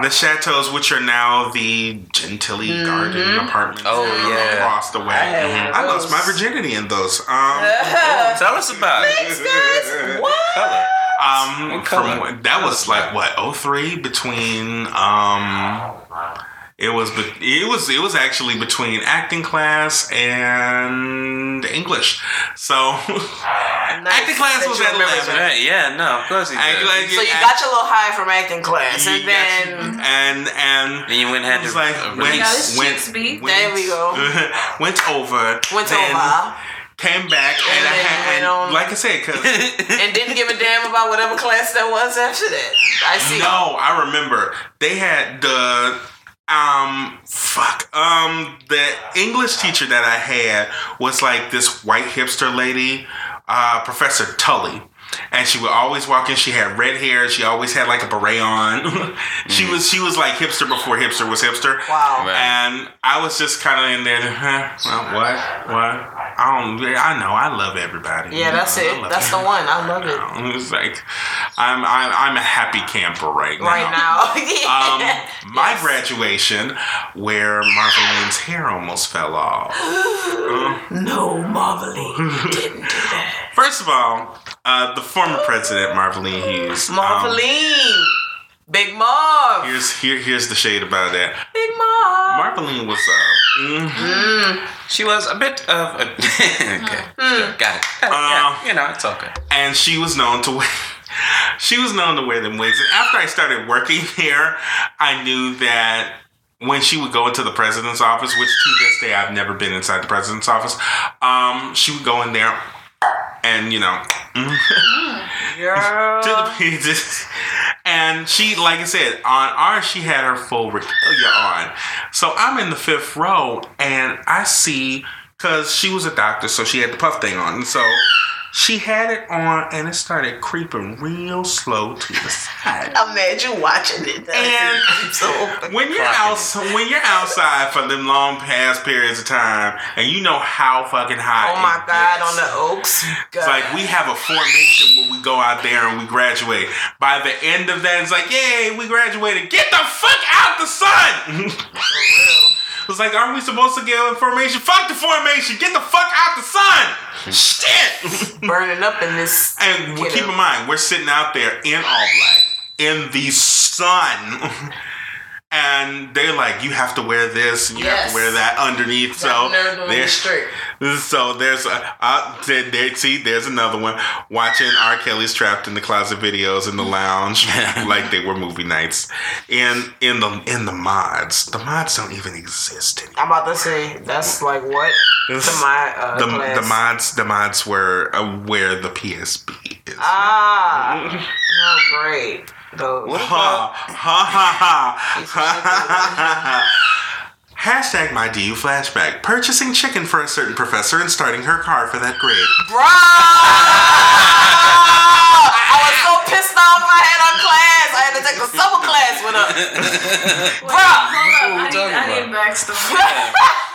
[SPEAKER 2] the chateaus which are now the gentilly garden apartments
[SPEAKER 1] Oh, yeah.
[SPEAKER 2] across the way
[SPEAKER 5] I had one
[SPEAKER 2] I, lost my virginity in those um
[SPEAKER 1] Tell us about it.
[SPEAKER 5] Thanks, guys. What?
[SPEAKER 1] Color.
[SPEAKER 2] um
[SPEAKER 1] What color?
[SPEAKER 2] from that was like what 03 between um it was be- it was it was actually between acting class and English so acting class was at 11
[SPEAKER 1] Right, yeah, no, of course he
[SPEAKER 2] Acting
[SPEAKER 1] did.
[SPEAKER 2] class
[SPEAKER 5] So you got your little high from acting class, and then
[SPEAKER 2] you- and and
[SPEAKER 1] And you went and had to
[SPEAKER 2] like went,
[SPEAKER 4] Now this
[SPEAKER 2] went,
[SPEAKER 4] chicks
[SPEAKER 2] went
[SPEAKER 5] There we go.
[SPEAKER 2] went over
[SPEAKER 5] went
[SPEAKER 2] then
[SPEAKER 5] over
[SPEAKER 2] came back and,
[SPEAKER 5] And
[SPEAKER 2] I had, and
[SPEAKER 5] on-
[SPEAKER 2] like I said because
[SPEAKER 5] and didn't give a damn about whatever class that was after that. I see.
[SPEAKER 2] no I remember they had the um fuck um the English teacher that I had was like this white hipster lady uh Professor Tully. And she would always walk in. She had red hair. She always had like a beret on. she was she was like hipster before hipster was hipster.
[SPEAKER 5] Wow.
[SPEAKER 1] Right.
[SPEAKER 2] And I was just kind of in there. Huh? Well, what? What? I don't. I know. I love everybody.
[SPEAKER 5] Yeah, that's
[SPEAKER 2] I
[SPEAKER 5] it.
[SPEAKER 2] love
[SPEAKER 5] That's the one. I love it.
[SPEAKER 2] everybody. It's like I'm I'm I'm a happy camper right now.
[SPEAKER 5] Right now.
[SPEAKER 2] Um,
[SPEAKER 5] yeah.
[SPEAKER 2] my graduation, where Marvalene's hair almost fell off. Uh,
[SPEAKER 5] no, Marvalene didn't do that.
[SPEAKER 2] first of all, uh, the former president, Marvalene Hughes. um,
[SPEAKER 5] Marvalene. Big Marv.
[SPEAKER 2] here's here here's the shade about that.
[SPEAKER 5] Big Marv.
[SPEAKER 2] Marvalene was uh, mm,
[SPEAKER 5] Mm.
[SPEAKER 1] She was a bit of a. okay, sure, got it. Got it.
[SPEAKER 2] Uh,
[SPEAKER 1] yeah, you know, it's okay.
[SPEAKER 2] and she was known to wear she was known to wear them wigs. And after I started working there, I knew that when she would go into the president's office, which to this day I've never been inside the president's office, um, she would go in there and you know mm.
[SPEAKER 5] Girl.
[SPEAKER 2] to the pages. And she, like I said, on ours, she had her full regalia on. So I'm in the fifth row, and I see, because she was a doctor, so she had the puff thing on. And so she had it on, and it started creeping real slow to the side.
[SPEAKER 5] I'm mad you watching it.
[SPEAKER 2] And
[SPEAKER 5] so
[SPEAKER 2] when you're out, when you're outside for them long past periods of time, and you know how fucking hot.
[SPEAKER 5] Oh my God,
[SPEAKER 2] gets.
[SPEAKER 5] on the Oaks.
[SPEAKER 2] It's like we have a formation when we go out there and we graduate. By the end of that, it's like, yay, we graduated. Get the fuck out the sun. It's like, aren't we supposed to get a formation? Fuck the formation. Get the fuck out the sun. Shit.
[SPEAKER 5] burning up in this.
[SPEAKER 2] And keep in mind, we're sitting out there in all black in the sun. And they're like, you have to wear this and you have to wear that underneath. So
[SPEAKER 5] nerve on
[SPEAKER 2] there's
[SPEAKER 5] straight.
[SPEAKER 2] so there's a uh, there, there, see there's another one watching R. Kelly's trapped in the closet videos in the lounge like they were movie nights. In in the in the mods, the mods don't even exist anymore.
[SPEAKER 5] I'm about to say that's like what to my uh,
[SPEAKER 2] the,
[SPEAKER 5] class.
[SPEAKER 2] the mods the mods were uh, where the PSB is.
[SPEAKER 5] Ah, oh great. Those.
[SPEAKER 2] Ha ha ha ha. Hashtag my DU flashback. Purchasing chicken for a certain professor and starting her car for that grade.
[SPEAKER 5] Bro! I was so pissed off I had on class. I had to take a summer class with her.
[SPEAKER 4] Wait, hold up. I need, I need backstory.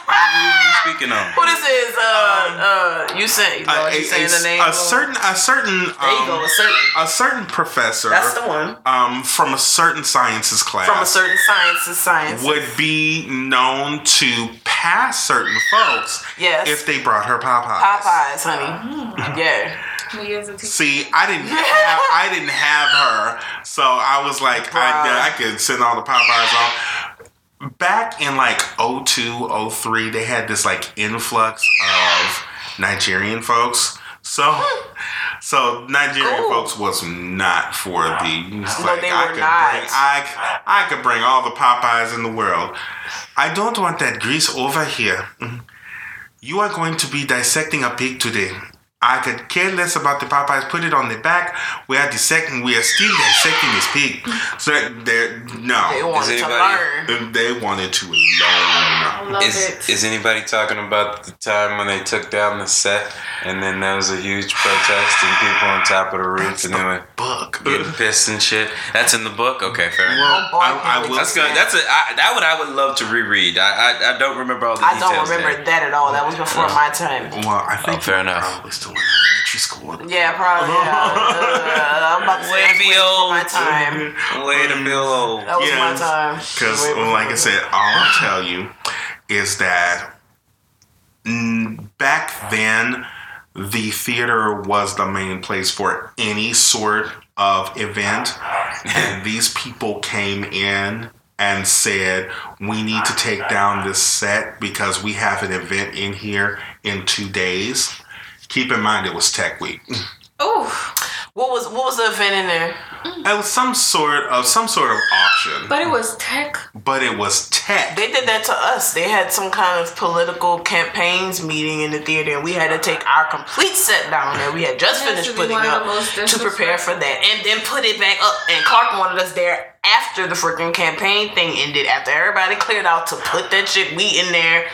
[SPEAKER 1] you speaking on?
[SPEAKER 5] Who this is? Uh, uh, you saying?
[SPEAKER 2] A,
[SPEAKER 5] Uh,
[SPEAKER 2] a-
[SPEAKER 5] you saying
[SPEAKER 2] a-
[SPEAKER 5] the name?
[SPEAKER 2] a certain, a certain,
[SPEAKER 5] There you
[SPEAKER 2] um,
[SPEAKER 5] go. A certain
[SPEAKER 2] a certain professor.
[SPEAKER 5] That's the one.
[SPEAKER 2] Um, from a certain sciences class.
[SPEAKER 5] from a certain science to science.
[SPEAKER 2] would be known to pass certain folks
[SPEAKER 5] Yes.
[SPEAKER 2] if they brought her Popeyes.
[SPEAKER 5] Popeyes, honey. Yeah.
[SPEAKER 4] He is a teacher.
[SPEAKER 2] See, I didn't have I didn't have her, so I was like, I, I could send all the Popeyes on. Back in like 02, 03, they had this like influx of Nigerian folks. So, so Nigerian folks was not for the.
[SPEAKER 5] No,
[SPEAKER 2] like,
[SPEAKER 5] they
[SPEAKER 2] I
[SPEAKER 5] were
[SPEAKER 2] could
[SPEAKER 5] not.
[SPEAKER 2] bring I I could bring all the Popeyes in the world. I don't want that grease over here. Mhm. You are going to be dissecting a pig today. I could care less about the Popeyes. Put it on the back. We are dissecting. We are still dissecting this pig. So they're no.
[SPEAKER 5] They wanted to learn.
[SPEAKER 2] They wanted to learn.
[SPEAKER 4] I love
[SPEAKER 1] Is
[SPEAKER 4] it.
[SPEAKER 1] is anybody talking about the time when they took down the set and then there was a huge protest and people on top of the roof and they were
[SPEAKER 2] Book.
[SPEAKER 1] getting pissed and shit? That's in the book. Okay, fair. enough.
[SPEAKER 2] Well, I, I will.
[SPEAKER 1] That's good. That's a I, that one I would love to reread. I I, I don't remember all the
[SPEAKER 5] I
[SPEAKER 1] details.
[SPEAKER 5] don't remember
[SPEAKER 1] there.
[SPEAKER 5] that at all. That was before my time.
[SPEAKER 2] Well, I think
[SPEAKER 1] Oh, fair
[SPEAKER 2] you're
[SPEAKER 1] enough.
[SPEAKER 2] Probably still elementary school.
[SPEAKER 5] Yeah, probably. Yeah. Uh, I'm about to say
[SPEAKER 1] Way to
[SPEAKER 5] that's
[SPEAKER 1] be
[SPEAKER 5] way
[SPEAKER 1] old.
[SPEAKER 5] my time.
[SPEAKER 1] Way to be old.
[SPEAKER 5] That was my time.
[SPEAKER 2] Because, like I said, all I'll tell you is that back then, the theater was the main place for any sort of event. and these people came in and said, We need to take down this set because we have an event in here in two days. Keep in mind, it was Tech Week.
[SPEAKER 4] Oh,
[SPEAKER 5] What was what was the event in there?
[SPEAKER 2] It was some sort of some sort of auction,
[SPEAKER 4] But it was tech.
[SPEAKER 2] but it was tech.
[SPEAKER 5] They did that to us. They had some kind of political campaigns meeting in the theater, and we had to take our complete set down that we had just finished putting
[SPEAKER 4] one
[SPEAKER 5] up
[SPEAKER 4] most
[SPEAKER 5] to prepare for that, and then put it back up. And Clark wanted us there after the freaking campaign thing ended. After everybody cleared out to put that shit, we in there.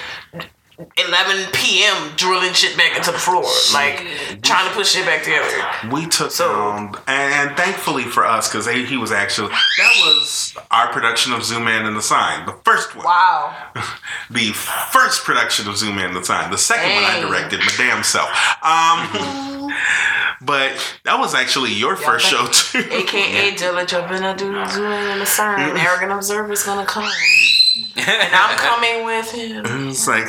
[SPEAKER 5] 11 p.m. drilling shit back into the floor, like trying to put shit back together.
[SPEAKER 2] We took
[SPEAKER 5] So-
[SPEAKER 2] down, and, and thankfully for us, because he was actually that was our production of Zooman and the Sign, the first one,
[SPEAKER 5] Wow.
[SPEAKER 2] the first production of Zooman and the Sign. The second one I directed, my damn self. Um, but that was actually your first show too.
[SPEAKER 5] AKA Dilla jumping a doodle doing in the sign. Arrogant observer's gonna come. And I'm coming with him.
[SPEAKER 2] It's like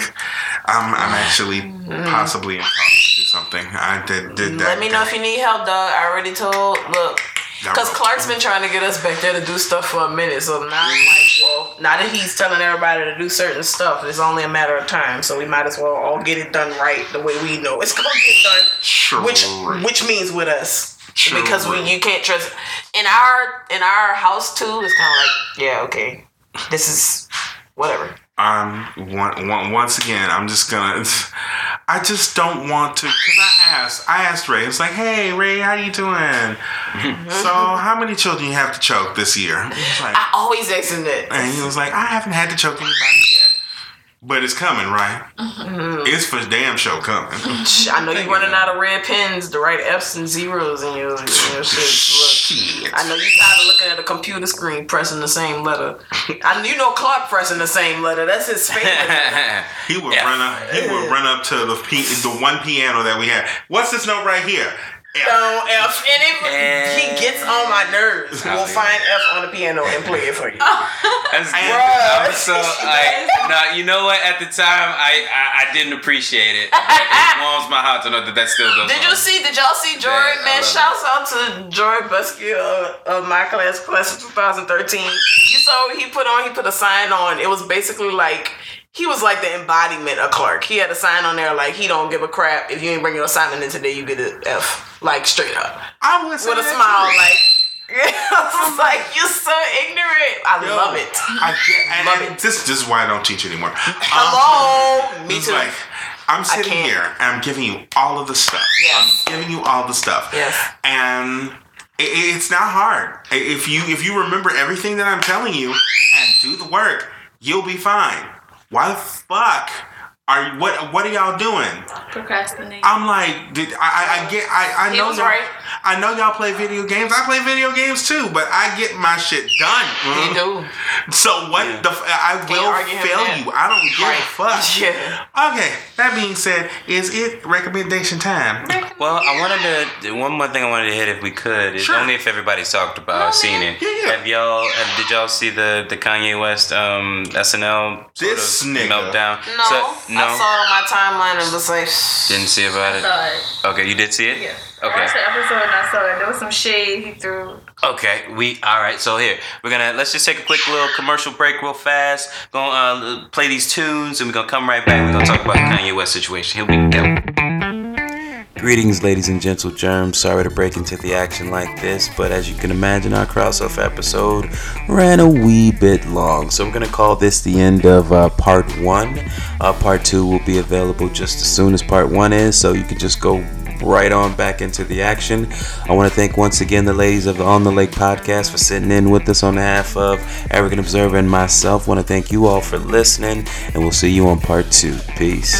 [SPEAKER 2] I'm, I'm actually possibly in talks to do something. I did, did that.
[SPEAKER 5] Let me know if you need help, dog. I already told. Look, because Clark's been trying to get us back there to do stuff for a minute. So now I'm like, well, now that he's telling everybody to do certain stuff, it's only a matter of time. So we might as well all get it done right the way we know it's gonna get done.
[SPEAKER 2] Sure.
[SPEAKER 5] Which which means with us.
[SPEAKER 2] Sure.
[SPEAKER 5] Because we you can't trust in our in our house too. It's kind of like yeah okay, this is whatever.
[SPEAKER 2] um one, one, once again i'm just gonna i just don't want to because i asked i asked ray it's like hey ray how you doing so how many children you have to choke this year like,
[SPEAKER 5] I always ask him that.
[SPEAKER 2] and he was like i haven't had to choke anybody yet but it's coming right mm-hmm. it's for damn show coming
[SPEAKER 5] I know you're running out of red pens to write F's and zeros in your, in your shit.
[SPEAKER 2] Shit.
[SPEAKER 5] I know you're tired of looking at a computer screen pressing the same letter. I you know Clark pressing the same letter. That's his favorite.
[SPEAKER 2] he would
[SPEAKER 1] Yeah.
[SPEAKER 2] run up he would run up to the p- the one piano that we had what's this note right here F.
[SPEAKER 5] No F, and it, he gets on my nerves. We'll find F on the piano and play it for you.
[SPEAKER 1] That's good. I was so like, no, you know what? At the time, I I, I didn't appreciate it. But it warms my heart to know that that still goes
[SPEAKER 5] Did
[SPEAKER 1] on.
[SPEAKER 5] you see? Did y'all see Jory?
[SPEAKER 1] Yeah,
[SPEAKER 5] man,
[SPEAKER 1] love
[SPEAKER 5] shouts out to Jory Busky uh, of my class, class of 2013. You saw he put on. He put a sign on. It was basically like he was like the embodiment of Clark. He had a sign on there like he don't give a crap if you ain't bring your assignment in today. You get an F, like straight up
[SPEAKER 2] i would say
[SPEAKER 5] with a smile,
[SPEAKER 2] too.
[SPEAKER 5] like. I was um, like, you're so ignorant. I
[SPEAKER 2] Yo,
[SPEAKER 5] love it.
[SPEAKER 2] I get, and,
[SPEAKER 5] Love
[SPEAKER 2] and
[SPEAKER 5] it.
[SPEAKER 2] This, this is why I don't teach anymore.
[SPEAKER 5] Hello, um, me
[SPEAKER 2] It's
[SPEAKER 5] too.
[SPEAKER 2] like I'm sitting here and I'm giving you all of the stuff.
[SPEAKER 5] Yes.
[SPEAKER 2] I'm giving you all the stuff.
[SPEAKER 5] Yes.
[SPEAKER 2] And it, it's not hard. If you if you remember everything that I'm telling you and do the work, you'll be fine. Why the fuck Are you, what what are y'all doing?
[SPEAKER 4] Procrastinating.
[SPEAKER 2] I'm like, did, I, I, I get, I, I know y'all,
[SPEAKER 5] right.
[SPEAKER 2] I know y'all play video games. I play video games too, but I get my shit done.
[SPEAKER 5] You do.
[SPEAKER 2] So what the? f- I
[SPEAKER 5] Can't
[SPEAKER 2] will fail you. I don't give
[SPEAKER 5] Right.
[SPEAKER 2] a fuck.
[SPEAKER 5] Yeah.
[SPEAKER 2] Okay. That being said, is it recommendation time?
[SPEAKER 1] Well, I wanted to one more thing I wanted to hit if we could It's
[SPEAKER 2] Sure.
[SPEAKER 1] only if everybody's talked about seen it.
[SPEAKER 2] Yeah, yeah.
[SPEAKER 1] Have y'all? Have, did y'all see the the Kanye West um, SNL sort of
[SPEAKER 2] nigga.
[SPEAKER 1] meltdown?
[SPEAKER 5] No,
[SPEAKER 1] So-
[SPEAKER 5] I saw it on my timeline and was like,
[SPEAKER 1] Didn't see about it.
[SPEAKER 4] saw it.
[SPEAKER 1] Okay, you did see it.
[SPEAKER 4] Yeah. I
[SPEAKER 1] Okay.
[SPEAKER 4] watched the episode and I saw it. There was some shade he threw.
[SPEAKER 1] Okay, we all right. So here we're gonna let's just take a quick little commercial break, real fast. Gonna uh, play these tunes, and we're gonna come right back. We're gonna talk about the Kanye West situation. Here we go. Greetings, ladies and gentle germs. Sorry to break into the action like this, but as you can imagine, our crossover episode ran a wee bit long. So we're gonna call this the end of uh, part one. Uh, part two will be available just as soon as part one is, so you can just go right on back into the action. I want to thank once again the ladies of the On the Lake podcast for sitting in with us on behalf of Arrogant Observer and myself. want to thank you all for listening, and we'll see you on part two. Peace.